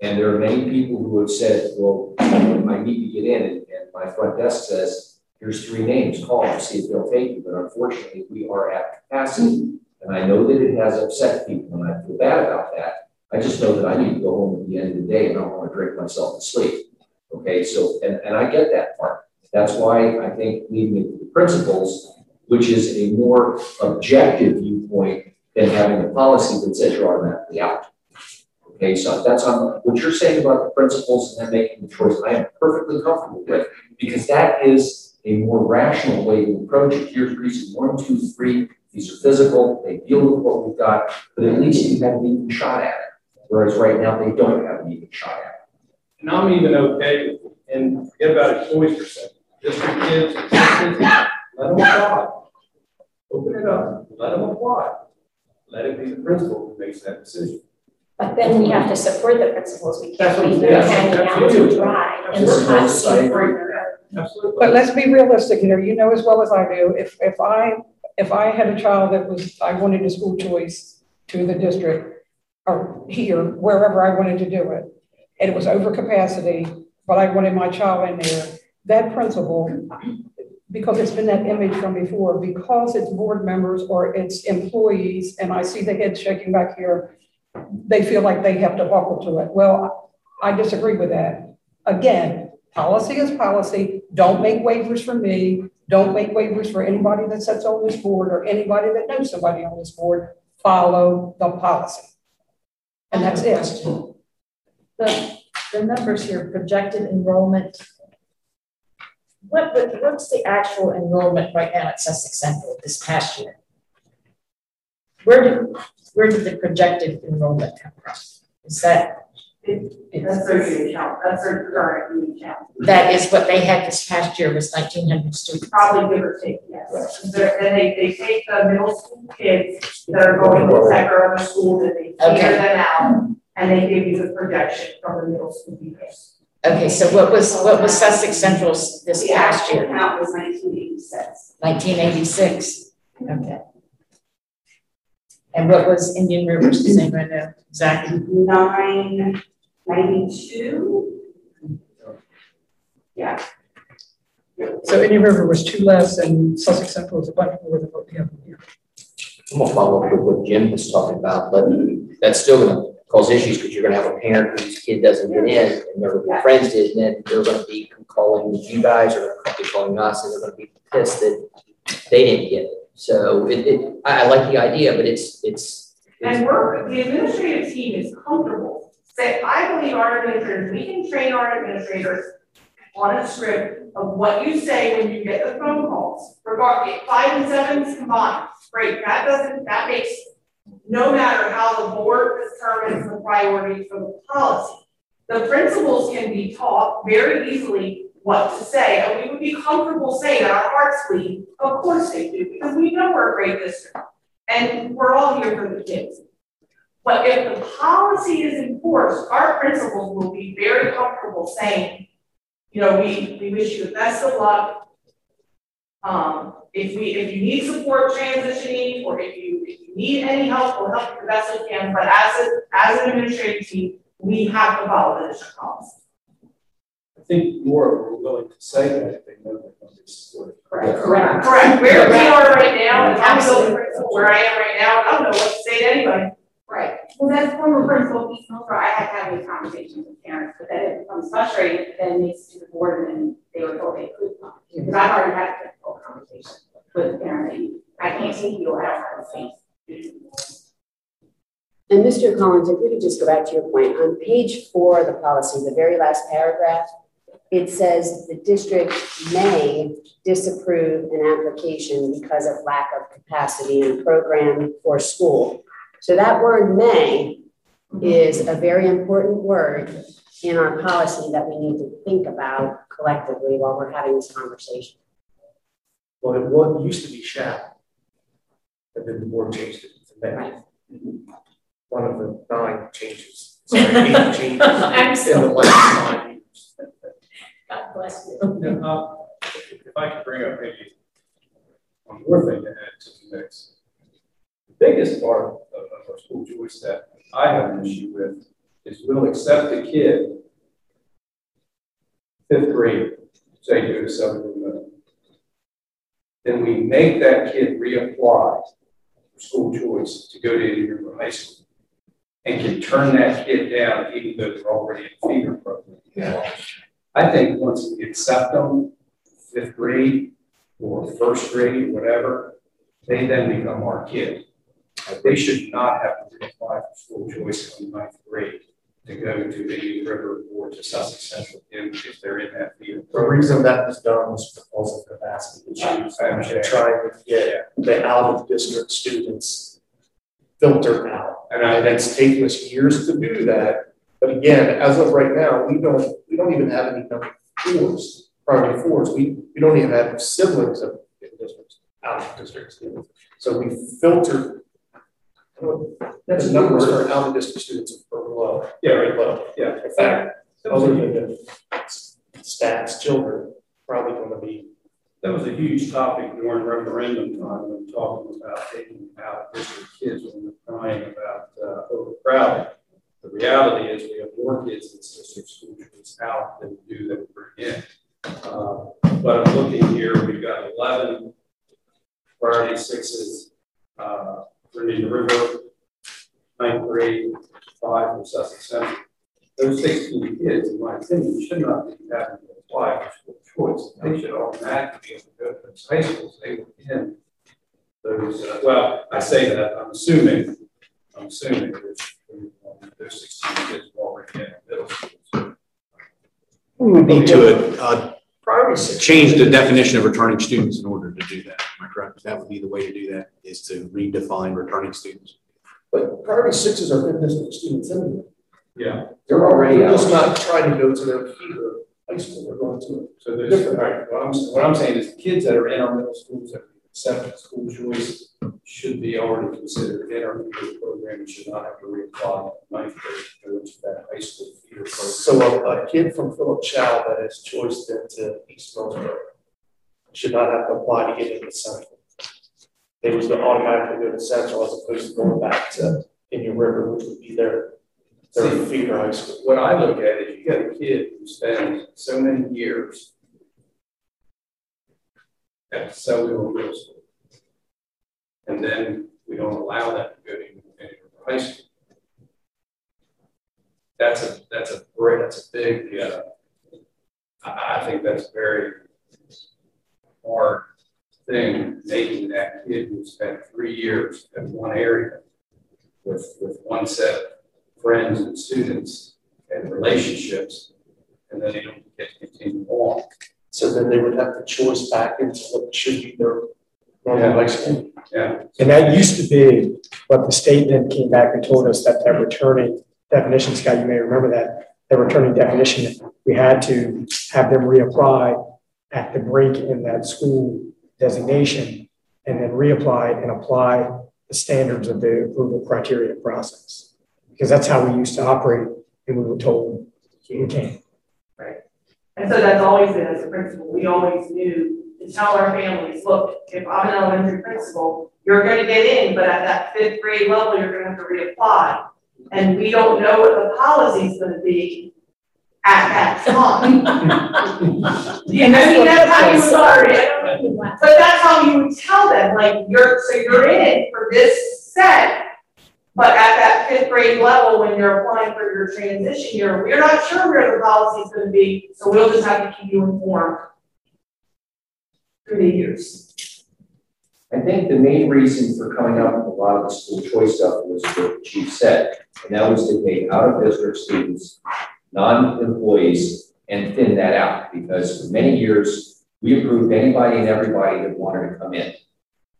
And there are many people who have said, well, I need to get in, and, my front desk says, here's three names, call them, see if they'll take you. But unfortunately, we are at capacity. And I know that it has upset people, and I feel bad about that. I just know that I need to go home at the end of the day and I don't want to drink myself to sleep. Okay, so, and, and I get that part. That's why I think leaving it to the principals, which is a more objective viewpoint than having a policy that says you're automatically out. Okay, so that's on what you're saying about the principals and then making the choice. I am perfectly comfortable with because that is a more rational way to approach it. Here's reason one, two, three. These are physical. They deal with what we've got, but at least you have an even shot at it. Whereas right now they don't have an even shot at it. And I'm even okay and forget about it, choice for a second. District kids, let them apply. Open it up, let them apply. Let it be the principal who makes that decision. But then we have to support the principals. Because we That's can't what leave them hanging out to Absolutely. dry and Absolutely. not I support them. Absolutely. But let's be realistic here. You know as well as I do, if, if I, if I had a child that was, I wanted a school choice to the district or here, wherever I wanted to do it, and it was over capacity, but I wanted my child in there, that principal, because it's been that image from before, because it's board members or it's employees, and I see the head shaking back here, they feel like they have to buckle to it. Well, I disagree with that. Again, policy is policy. Don't make waivers for me. Don't make waivers for anybody that sits on this board or anybody that knows somebody on this board. Follow the policy. And that's it. The, the numbers here, projected enrollment. What, what- what's the actual enrollment right now at Sussex Central this past year? Where did, where did the projected enrollment come from? Is that? That's their unit count, that's their current unit count, That is what they had this past year was nineteen hundred students. probably give or take, yes. And they, they take the middle school kids that are going to Becker other schools and they Okay. figure them out. And they give you the projection from the middle school pupils. Okay, so what was, what was Sussex Central's this The past actual year? count was nineteen eighty-six. Nineteen eighty-six, okay. And what was Indian Rivers, does anyone know exactly? Nine ninety-two? Yeah, So Indian River was two less and Sussex Central was a bunch more than what we have here. I'm gonna follow up with what Jim was talking about, but that's still gonna cause issues because you're gonna have a parent whose kid doesn't get in and their friends did, and then they're gonna be calling you guys or be calling us and they're gonna be pissed that they didn't get it. So it, it, I, I like the idea, but it's, it's, And we're, the administrative team is comfortable, say, I believe our administrators, we can train our administrators on a script of what you say when you get the phone calls, regarding five and sevens combined, great, that doesn't, that makes, no matter how the board determines the priority for the policy. The principals can be taught very easily what to say, and we would be comfortable saying our hearts bleed, of course they do, because we know we're a great district. And we're all here for the kids. But if the policy is enforced, our principals will be very comfortable saying, you know, we, we wish you the best of luck. Um, if we, if you need support transitioning, or if you, if you need any help, we'll help you the best we can, but as a, as an administrative team, we have to follow the district policy. I think more are willing to say that if they know they're going to be supported. Correct. Correct, correct, where we are right now, and I'm where I am right now, I don't know what to say to anybody. right. Well, that's former principal, East Milford, I had to have conversations with parents, but then it becomes frustrating, then it to the board, and they were told they could not. Because I've already had a difficult conversation with the parent, I can't take you, I don't have a space. And Mr. Collins, if we could just go back to your point, on page four of the policy, the very last paragraph, it says the district may disapprove an application because of lack of capacity in program or school. So that word may is a very important word in our policy that we need to think about collectively while we're having this conversation. Well, it was, used to be shall. And then the board changed it to may. One of the nine changes, sorry, eight changes *laughs* in the last nine years. *laughs* God bless you. Now, uh, if if I could bring up maybe one more thing to add to the mix. Biggest part of, of our school choice that I have an issue with is we'll accept a kid fifth grade, say go to seventh grade. Then we make that kid reapply for school choice to go to Indian High School and can turn that kid down even though they're already in feeder program. Yeah. I think once we accept them, fifth grade or first grade, whatever, they then become our kid. They should not have to apply for school choice in ninth grade to go to Indian River or to Sussex Central if if they're in that feeder The reason that was done was because of capacity issues, I and understand. trying to get the out-of-district students filtered out. And I, it's taken us years to do that, but again, as of right now, we don't, we don't even have any number fours, primary fours, we, we don't even have siblings of districts, out-of-district students. So we filter. That's the numbers for out-of-district students are low, yeah, right, low. yeah. In fact, other than the stats, children probably gonna be That was a huge topic during referendum time, when talking about taking out district kids when we're crying about uh, overcrowding. The reality is we have more kids in district school choice out than we do that we bring in. Uh, But I'm looking here, we've got eleven priority sixes, uh, for Indian River, ninth grade, five for Sussex Central. Those sixteen kids, in my opinion, should not be having to apply for school choice. They should automatically be able to go to those high schools. They were in those, uh, well, I say that, I'm assuming, I'm assuming that um, those sixteen kids were already in middle school. We would need to, uh, change the definition of returning students in order to do that. Am correct? That would be the way to do that, is to redefine returning students. But priority sixes are in district students anyway. Yeah, They're already They're just not trying to go to their feeder high school, they're going to. so there's, all right, what I'm, what I'm saying is kids that are in our middle schools that accept school choice should be already considered in our feeder program and should not have to reapply ninth grade to go into that high school feeder program. So a, a kid from Philip Chow that is choiced into East Northborough should not have to apply to get into Central. They was to automatically go to Central as opposed to going back to Indian River, which would be their, their See, feeder high school. What I look at is you got a kid who spends so many years at Selbyville Middle School. And then we don't allow that to go to any high school. That's a, that's a, great- that's a big, uh, I, I think that's very hard thing, making that kid who spent three years in one area with, with one set of friends and students and relationships, and then they don't get to continue on. So then they would have to choice back into what should be their normal high school. Yeah, And that used to be, what the state then came back and told us that that returning definition, Scott, you may remember that, that returning definition, we had to have them reapply at the break in that school designation and then reapply and apply the standards of the approval criteria process. Because that's how we used to operate and we were told we can't. Right. And so that's always been as a principal, we always knew to tell our families, look, if I'm an elementary principal, you're gonna get in, but at that fifth grade level, you're gonna have to reapply. And we don't know what the policy is gonna be at that time. Yeah, I mean, that's how you would but that's how you would tell them, like, you're, so you're in it for this set. But at that fifth grade level, when you're applying for your transition year, we're not sure where the policy's gonna be, so we'll just have to keep you informed. Through the years. I think the main reason for coming up with a lot of the school choice stuff was what the chief said, and that was to take out of district students, non-employees, and thin that out, because for many years, we approved anybody and everybody that wanted to come in.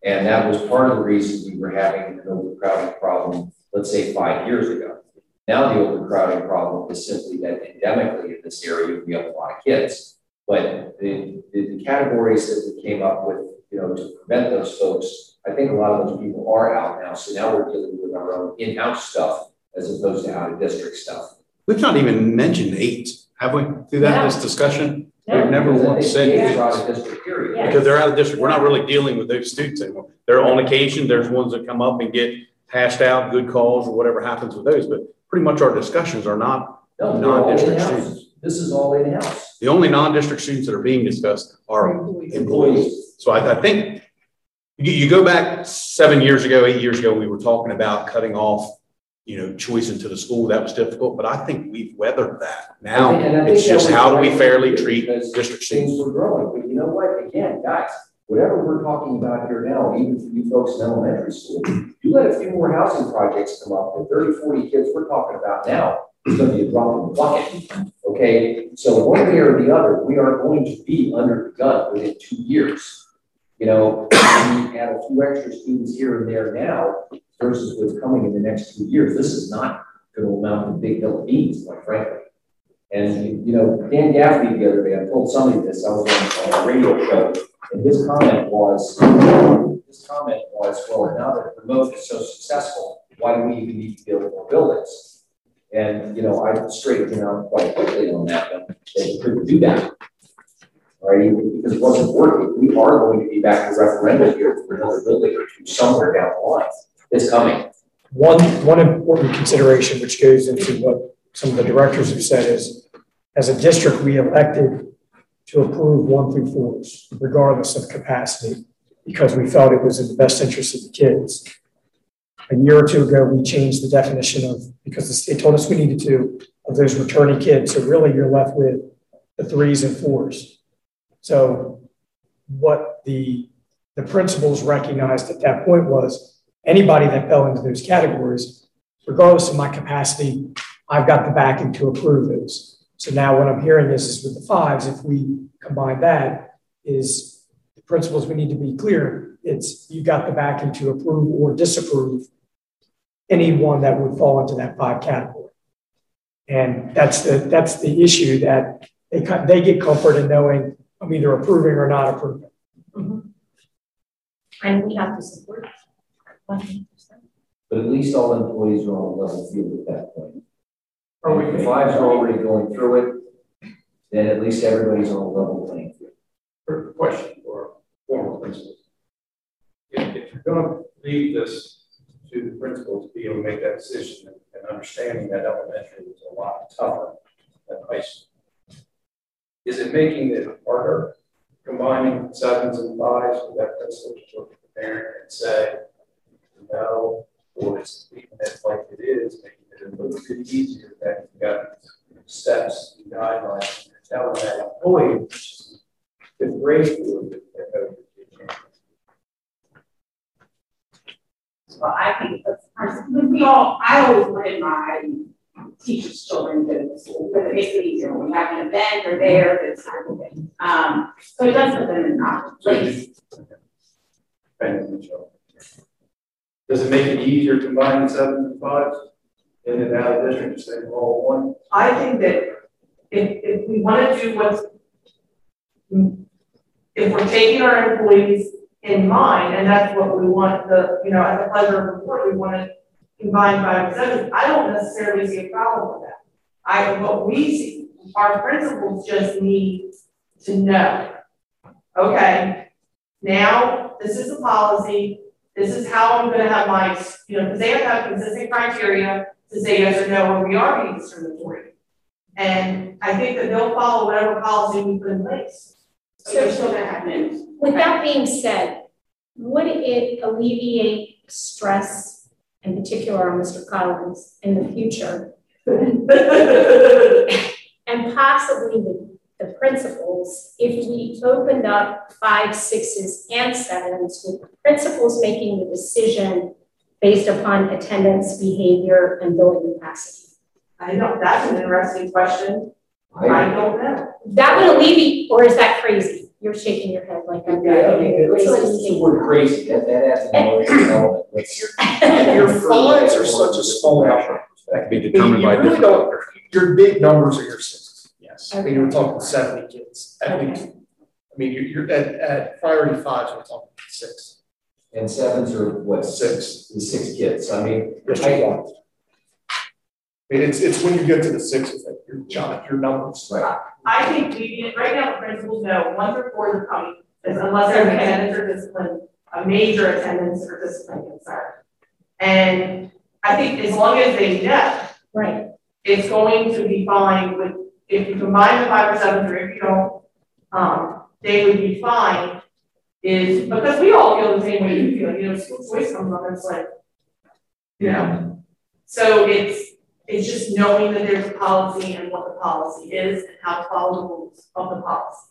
And that was part of the reason we were having an overcrowding problem, let's say five years ago. Now the overcrowding problem is simply that endemically in this area, we have a lot of kids. But the, the, the categories that we came up with, you know, to prevent those folks, I think a lot of those people are out now. So now we're dealing with our own in-house stuff as opposed to out-of-district stuff. We've not even mentioned eight, have we, through that, this discussion? We've never Because once said they out-of-district period. Yeah. Because they're out of district, we're not really dealing with those students anymore. They're on occasion, there's ones that come up and get hashed out, good calls or whatever happens with those, but pretty much our discussions are not No, non-district students. This is all in-house. The only non-district students that are being discussed are employees. So I, I think you, you go back seven years ago, eight years ago, we were talking about cutting off, you know, choice into the school. That was difficult, but I think we've weathered that. Now, and I think it's that just was how do the we right fairly thing to treat because district Things students? were growing, but you know what? Again, guys, whatever we're talking about here now, even for you folks in elementary school, you let a few more housing projects come up, the 30, 40 kids we're talking about now, it's gonna be a drop in the bucket. Okay, so one way or the other, we are going to be under the gun within two years. You know, we add a few extra students here and there now versus what's coming in the next two years. This is not gonna amount to big hill beans, quite frankly. And, you know, Dan Gaffney the other day, I told somebody this, I was on a radio show, and his comment was, his comment was, well, now that remote is so successful, why do we even need to build more buildings? And, you know, I straightened out quite quickly on that, one, that you couldn't do that. Right? because it wasn't working. We are going to be back to referendum here for another building or two somewhere down the line. It's coming. One, one important consideration, which goes into what some of the directors have said is, as a district, we elected to approve one through fours, regardless of capacity, because we felt it was in the best interest of the kids. A year or two ago, we changed the definition of, because the state told us we needed to, of those returning kids. So really, you're left with the threes and fours. So what the, the principals recognized at that point was anybody that fell into those categories, regardless of my capacity, I've got the backing to approve those. So now what I'm hearing is, is with the fives, if we combine that, is the principals we need to be clear. It's you got the backing to approve or disapprove anyone that would fall into that five category. And that's the that's the issue that they they get comfort in knowing I'm either approving or not approving. Mm-hmm. And we have to support. One hundred percent. But at least all employees are on a level field at that point. Are we- If the fives are already going through it, then at least everybody's on a level playing field. For question for former principals. If, if you're gonna leave this to the principal to be able to make that decision and- and understanding that elementary is a lot tougher than high school. Is it making it harder combining sevens and fives with that principal to look at the parent and say, no, or is it leaving like it is, making it a little bit easier that you've got steps and guidelines, and telling that employee, which is fifth grade school, that that knows what you're doing. Well, I think that's, we all, I always wanted my teachers' children to go to school, because it makes it easier when we have an event or there, it's kind of thing. Um, so it does put them in our place. Does it make it easier combining seven and fives? In and out of district, say all one? I think that if, if we want to do what's, if we're taking our employees in mind, and that's what we want, the, you know, at the pleasure of the we want to combine five and seven, I don't necessarily see a problem with that. I, what we see, our principals just need to know, okay, now, this is the policy, this is how I'm gonna have my, you know, because they have to have consistent criteria to say yes or no, or we are being discriminatory. And I think that they'll follow whatever policy we put in place. So still gonna have men. With that being said, would it alleviate stress, in particular on Mr. Collins, in the future? *laughs* And possibly the, the principals, if we opened up five, sixes, and sevens, with the principals making the decision based upon attendance, behavior, and building capacity? I know, that's an interesting question. I don't know. That would alleviate, or is that crazy? You're shaking your head like I'm. Yeah, I mean, it's like the word crazy, that, that adds an emotional element. Let's- your fives are such a small number. That can be determined by You really different. don't, your big numbers are your sixes. Yes. I mean, you're talking seventy kids, at Okay. least. I mean, you're, you're at, at priority five, we're talking six. And sevens are what, six, the six kids, I mean, I, I mean, it's, it's when you get to the sixes that your job, your numbers. right, I think we, right now, the principals know, one through four are coming, is unless there's attendance or discipline, a major attendance or discipline concern. And I think as long as they know, Right. It's going to be fine with, if you combine the five or seven, or if you don't, um, they would be fine. Is, because we all feel the same way you feel, you know, school choice comes up, it's like, you know. So it's, it's just knowing that there's a policy and what the policy is and how to follow the rules of the policy.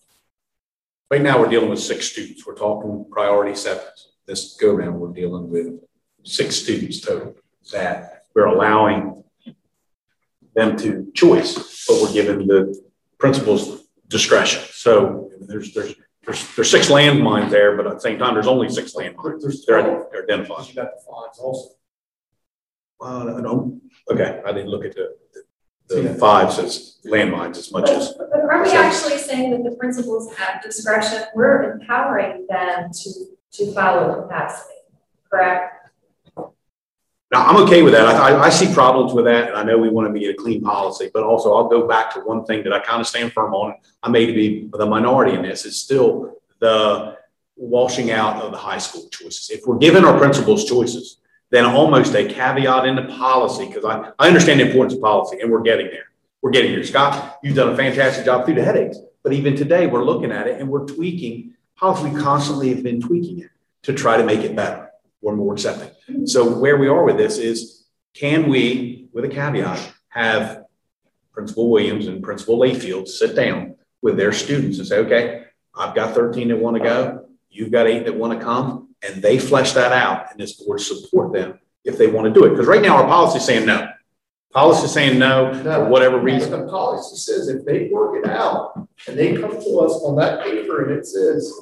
Right now, we're dealing with six students. We're talking priority sevens. This go round, we're dealing with six students total that we're allowing them to choice, but we're giving the principals discretion. So there's there's there's there's six landmines there, but at the same time, there's only six landmines. There's They're, twelve. they're identified. You got the fines also. Well, I don't, okay, I didn't look at the, the the fives as landmines as much as, But but are we actually saying that the principals have discretion? We're empowering them to, to follow capacity, correct? Now, I'm okay with that. I, I, see problems with that, and I know we want to be a clean policy, but also I'll go back to one thing that I kind of stand firm on. I may be the minority in this, It's still the washing out of the high school choices. If we're giving our principals choices, then almost a caveat in the policy, because I, I understand the importance of policy, and we're getting there. We're getting there. Scott, you've done a fantastic job through the headaches, but even today, we're looking at it and we're tweaking policy. We constantly have been tweaking it to try to make it better or more accepting. So where we are with this is, can we, with a caveat, have Principal Williams and Principal Layfield sit down with their students and say, okay, I've got 13 that want to go, you've got eight that want to come, and they flesh that out, and this board support them if they want to do it. Because right now, our policy is saying no. Policy is saying no for whatever reason. The policy says if they work it out and they come to us on that paper and it says,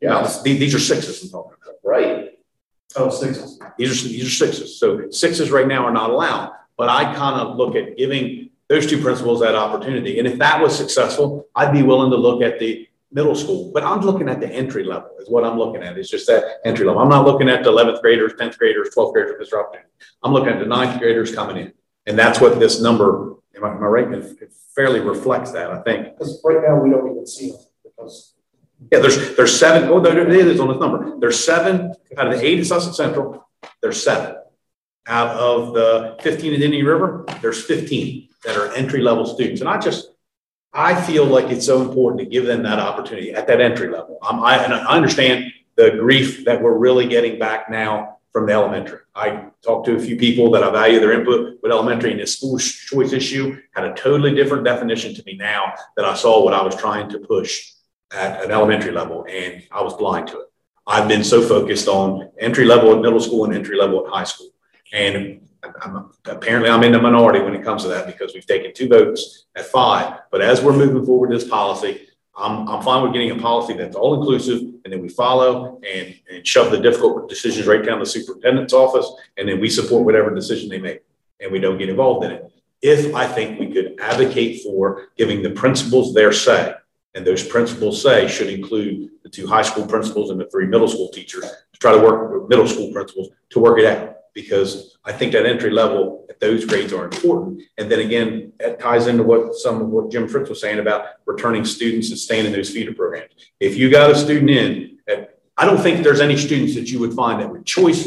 Yeah, these, these are sixes I'm talking about. right, oh, sixes. These are, these are sixes. So sixes right now are not allowed. But I kind of look at giving those two principals that opportunity. And if that was successful, I'd be willing to look at the middle school. But I'm looking at the entry level is what I'm looking at. It's just that entry level. I'm not looking at the 11th graders, 10th graders, 12th graders opportunity. I'm looking at the ninth graders coming in. And that's what this number, am I, am I right? It it fairly reflects that, I think. Because right now, we don't even see them because Yeah, there's, there's seven, oh, there it is on this number. There's seven out of the eight at Sussex Central, there's seven. Out of the fifteen at Indian River, there's fifteen that are entry-level students. And I just, I feel like it's so important to give them that opportunity at that entry level. Um, I, I understand the grief that we're really getting back now from the elementary. I talked to a few people that I value their input with elementary and this school choice issue had a totally different definition to me now that I saw what I was trying to push at an elementary level and I was blind to it. I've been so focused on entry level at middle school and entry level at high school. And I'm, apparently I'm in the minority when it comes to that because we've taken two votes at five. But as we're moving forward this policy, I'm, I'm fine with getting a policy that's all inclusive and then we follow and, and shove the difficult decisions right down the superintendent's office. And then we support whatever decision they make and we don't get involved in it. If I think we could advocate for giving the principals their say, and those principals say should include the two high school principals and the three middle school teachers to try to work with middle school principals to work it out. Because I think that entry level at those grades are important. And then again, that ties into what some of what Jim Fritz was saying about returning students and staying in those feeder programs. If you got a student in, at, I don't think there's any students that you would find that would choice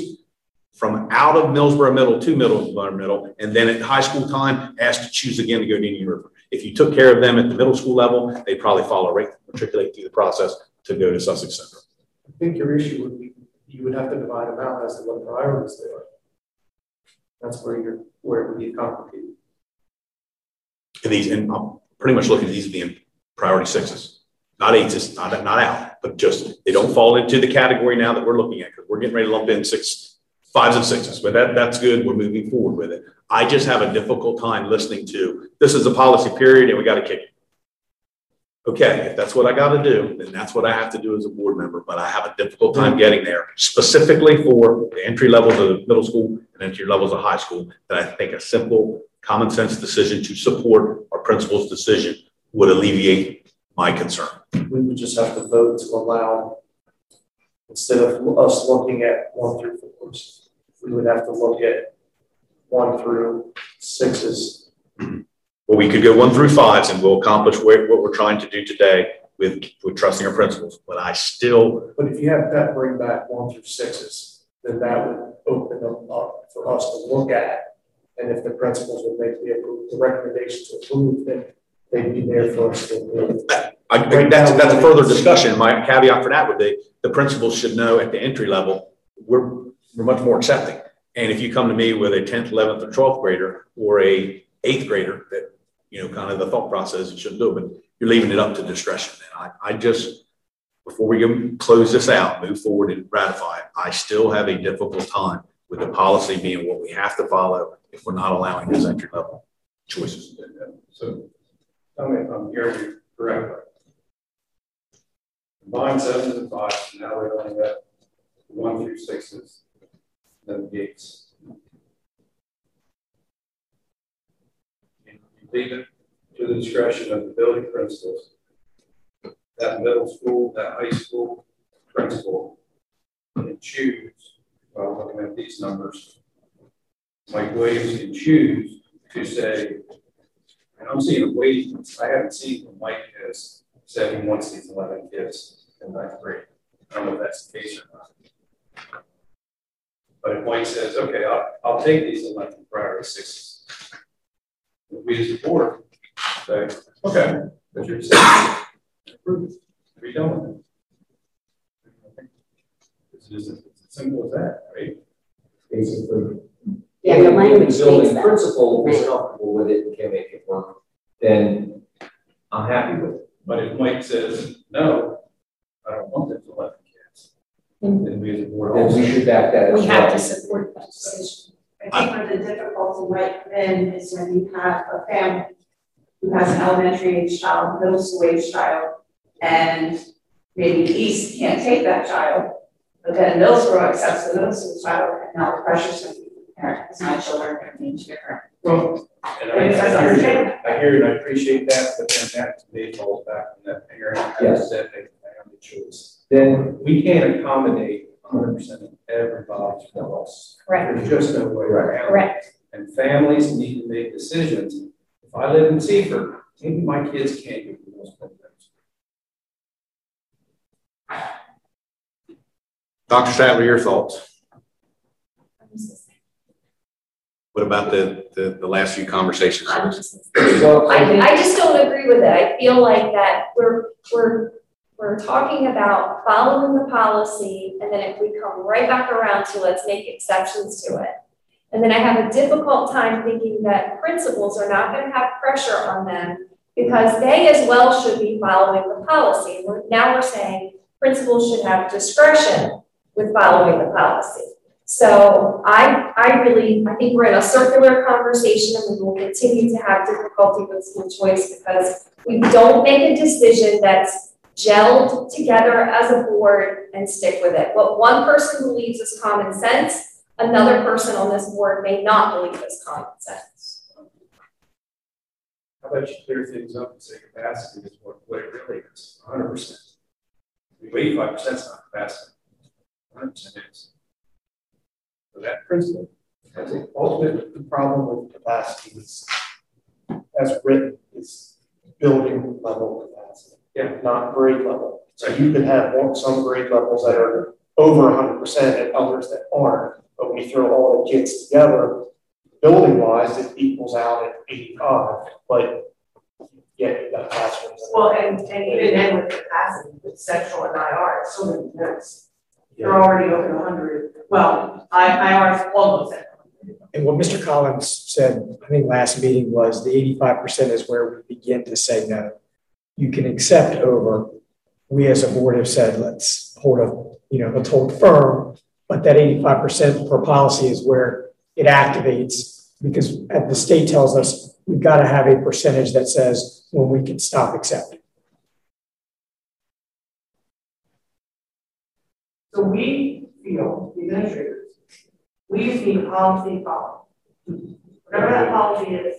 from out of Millsboro Middle to Middlesboro Middle, and then at high school time, asked to choose again to go to Indian River. If you took care of them at the middle school level, they'd probably follow right, matriculate through the process to go to Sussex Central. I think your issue would be, you would have to divide them out as to what priorities they are. That's where you're, where it would be complicated. And these, and I'm pretty much looking at these being priority sixes, not eights, it's not, not out, but just, they don't fall into the category now that we're looking at, because we're getting ready to lump in six, fives and sixes, but that, that's good. We're moving forward with it. I just have a difficult time listening to, this is a policy period and we got to kick it. Okay, if that's what I got to do, then that's what I have to do as a board member, but I have a difficult time getting there specifically for the entry levels of middle school and entry levels of high school. That I think a simple, common sense decision to support our principal's decision would alleviate my concern. We would just have to vote to allow, instead of us looking at one through fours, we would have to look at one through sixes. Well, we could go one through fives and we'll accomplish what, we're trying to do today with, with trusting our principals. But I still, But if you have that bring back one through sixes, then that would open them up for us to look at And if the principals would make the, the recommendation to approve, then they'd be there for us to approve. I, that's, that's a further discussion. My caveat for that would be, the principals should know at the entry level, we're, we're much more accepting. And if you come to me with a tenth, eleventh, or twelfth grader, or a eighth grader, that, you know, kind of the thought process, you shouldn't do it, but you're leaving it up to discretion. And I, I just, before we close this out, move forward and ratify it, I still have a difficult time with the policy being what we have to follow if we're not allowing those entry level choices. So, tell me if I'm hearing you correctly. Combined sevens and fives, now we're only got one through sixes, then gates. And you leave it to the discretion of the building principals. That middle school, that high school principal can choose, while looking at these numbers, Mike Williams can choose to say, and I'm seeing a waiting, I haven't seen what Mike has said he wants these eleven kids in ninth grade. I don't know if that's the case or not. But if Mike says, okay, I'll, I'll take these eleven priority sixes. We as a board say, okay, but you're saying, approve it, we don't. It's as simple as that, right? Basically. Yeah, the language building principal is comfortable with it and can make it work, then I'm happy with it. But if Mike says, no, I don't want them to eleven kids, then we as a board Then also. we should back that as We well. have to support that decision. I think where the difficulty might then is when you have a family who has an elementary age child, middle school age child, and maybe East can't take that child, but then Millsboro accepts the middle school child, and now the pressure's going to be the parent, because my children are going to be different. Well, and I, I hear you, I hear you, and I appreciate that, but then that to me falls back on that parent, Yes. that they have the choice. Then We can't accommodate hundred percent of everybody's wants. Correct. There's just no way around. it. Correct. And families need to make decisions. If I live in Seaford, maybe my kids can't go to those programs. Dr. Statler, your thoughts? What about the, the, the last few conversations? I'm just- Well, I think, I, I just don't agree with it. I feel like that we're, we're, we're talking about following the policy, and then if we come right back around to let's make exceptions to it. And then I have a difficult time thinking that principals are not gonna have pressure on them because they as well should be following the policy. We're, now we're saying principals should have discretion with following the policy. So I, I really, I think we're in a circular conversation and we will continue to have difficulty with school choice because we don't make a decision that's gelled together as a board and stick with it. What one person believes is common sense, another person on this board may not believe is common sense. How about you clear things up and say capacity is what, it really is, hundred percent. Eighty-five percent is not capacity. Hundred percent is. So that principle, I think ultimately the problem with capacity is, as written, is building level. Yeah. Not grade level. So you could have some grade levels that are over hundred percent and others that aren't. But when you throw all the kids together, building wise, it equals out at eighty-five, but yeah, you got classrooms. that are- Well, and, and even then with the capacity, with sexual and IR, it's so many notes. They're already over hundred, well, I, IR is almost at And what Mr. Collins said, I think last meeting was the eighty-five percent is where we begin to say no. You can accept over. We as a board have said, let's hold a, you know, let's hold firm, but that eighty-five percent per policy is where it activates. Because at the state tells us, we've got to have a percentage that says when we can stop accepting. So we feel, the administrators, we just need a policy follow. Whatever that policy is,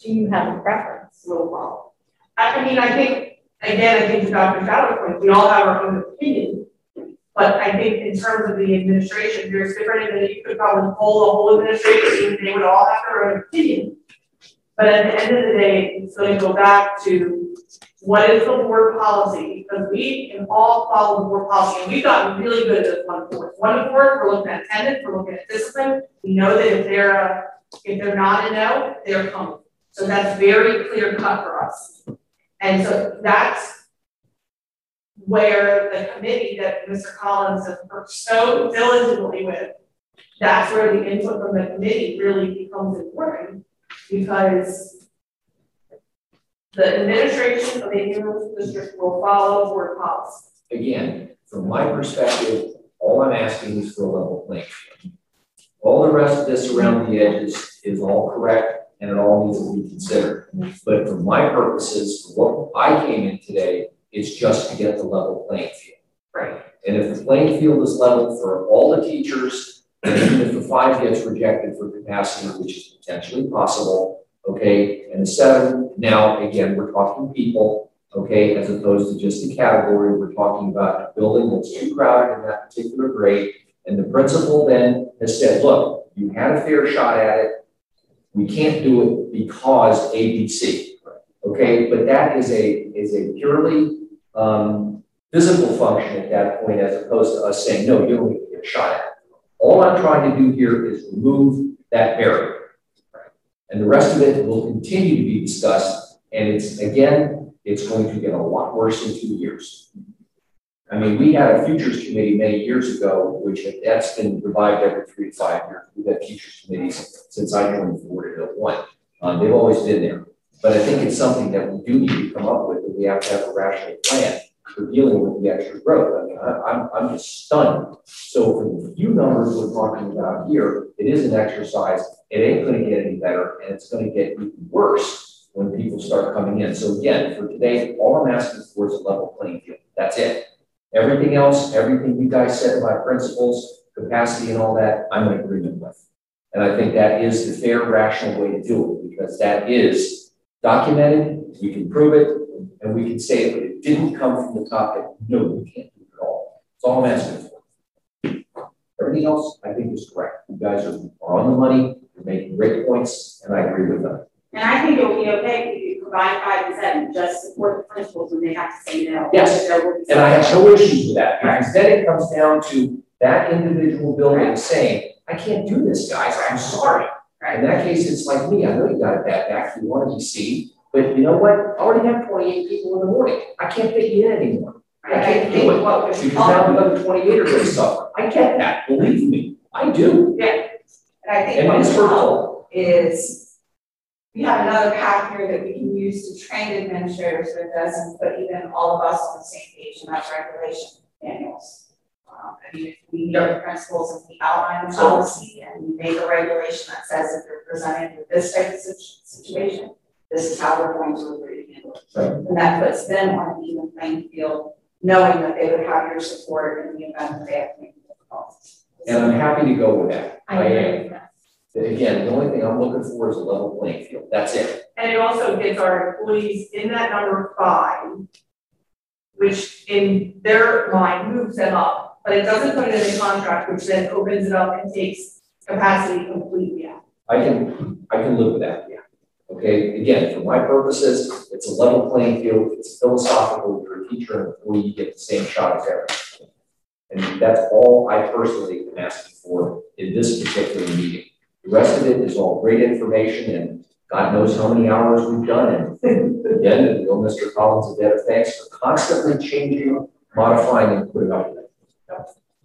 Do you have a preference? we'll follow. I, I mean, I think, again, I think to Dr. Statler's point, we all have our own opinion. But I think in terms of the administration, there's different, and you could probably poll the whole administration, and they would all have their own opinion. But at the end of the day, it's gonna go back to what is the board policy? Because we can all follow the board policy, and we've gotten really good at this one board. One board, we're looking at attendance, we're looking at discipline. We know that if they're a If they're not a no, they're coming. So that's very clear cut for us. And so that's where the committee that Mr. Collins has worked so diligently with, that's where the input from the committee really becomes important because the administration of the Union District will follow board policy. Again, from my perspective, all I'm asking is for a level playing field. All the rest of this around the edges is all correct and it all needs to be considered. But for my purposes, for what I came in today, is just to get the level playing field. Right. And if the playing field is level for all the teachers, and even if the five gets rejected for capacity, which is potentially possible, okay, and the seven, now again, we're talking people, okay, as opposed to just a category, we're talking about a building that's too crowded in that particular grade, and the principal then has said, look, you had a fair shot at it, we can't do it because ABC, okay, but that is a, is a purely um, physical function at that point as opposed to us saying, no, you don't get shot at. All I'm trying to do here is remove that barrier. And the rest of it will continue to be discussed. And it's, again, it's going to get a lot worse in two years. I mean, we had a futures committee many years ago, which that's been revived every three to five years. We've had futures committees since I joined the board in 01. Um, they've always been there. But I think it's something that we do need to come up with, and we have to have a rational plan for dealing with the extra growth. I mean, I, I'm, I'm just stunned. So for the few numbers we're talking about here, it is an exercise. It ain't going to get any better, and it's going to get even worse when people start coming in. So again, for today, all I'm asking for is a level playing field. That's it. Everything else, everything you guys said about principles, capacity, and all that, I'm in agreement with. And I think that is the fair, rational way to do it because that is documented, we can prove it, and we can say it, but it didn't come from the top. No, we can't do it at all. That's all I'm asking for. Everything else, I think, is correct. You guys are, on the money, you're making great points, and I agree with them. And I think it'll be okay provide five and seven, just support the principals when they have to say no. Yes, and I have no issues with that, because then it comes down to that individual building saying, I can't do this, guys, I'm sorry. In that case, it's like me. I know you got a bad back. You want to be seen. But you know what? I already have 28 people in the morning. I can't fit you in anymore. I can't do it. Because now the other 28 are to suffer. I get that. Believe me. I do. Yeah. And I think what's helpful is we have another path here that we can use to train administrators that doesn't put even all of us on the same page in that regulation manuals. Um, I mean, if we know the principles and we outline the policy and we make a regulation that says if you're presented with this type of situation, this is how we're going to agree to handle it. And that puts them on an even playing field, knowing that they would have your support in the event that they have to make difficult And I'm happy to go with that. I, I am. Again, the only thing I'm looking for is a level playing field. That's it. And it also gets our employees in that number five, which in their mind moves them up but it doesn't put it in the contract, which then opens it up and takes capacity completely out. I can, I can live with that, yeah. Okay, again, for my purposes, it's a level playing field, it's philosophical, you're a teacher and employee, you get the same shot as everyone. And that's all I personally am asking for in this particular meeting. The rest of it is all great information and God knows how many hours we've done. And again, Mr. Collins a debt of thanks for constantly changing, modifying, and putting up with it.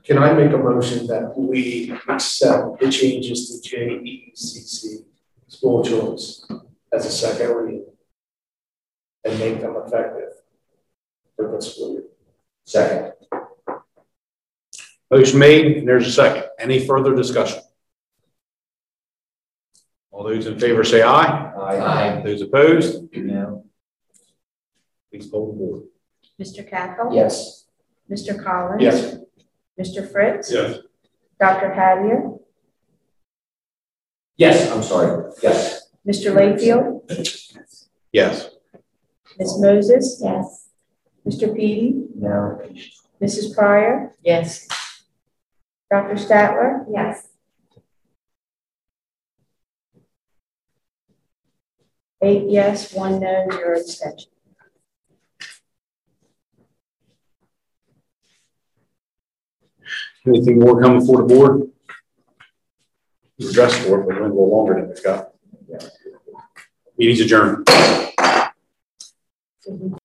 Can I make a motion that we accept the changes to JECC school choice as a second reading and make them effective for this school year? Second. Motion made, and there's a second. Any further discussion? All those in favor say aye. Aye. Those opposed? No. Please poll the board. Mr. Cathell? Yes. Mr. Collins? Yes. Mr. Fritz? Yes. Dr. Hattier? Yes, I'm sorry. Yes. Mr. Layfield? Yes. Ms. Moses? Yes. Mr. Peden? No. Mrs. Pryor? Yes. Dr. Statler? Yes. Eight yes, one no, zero abstention. Anything more coming before the board? We were dressed for it, but went a little longer than we've got. Meeting's adjourned.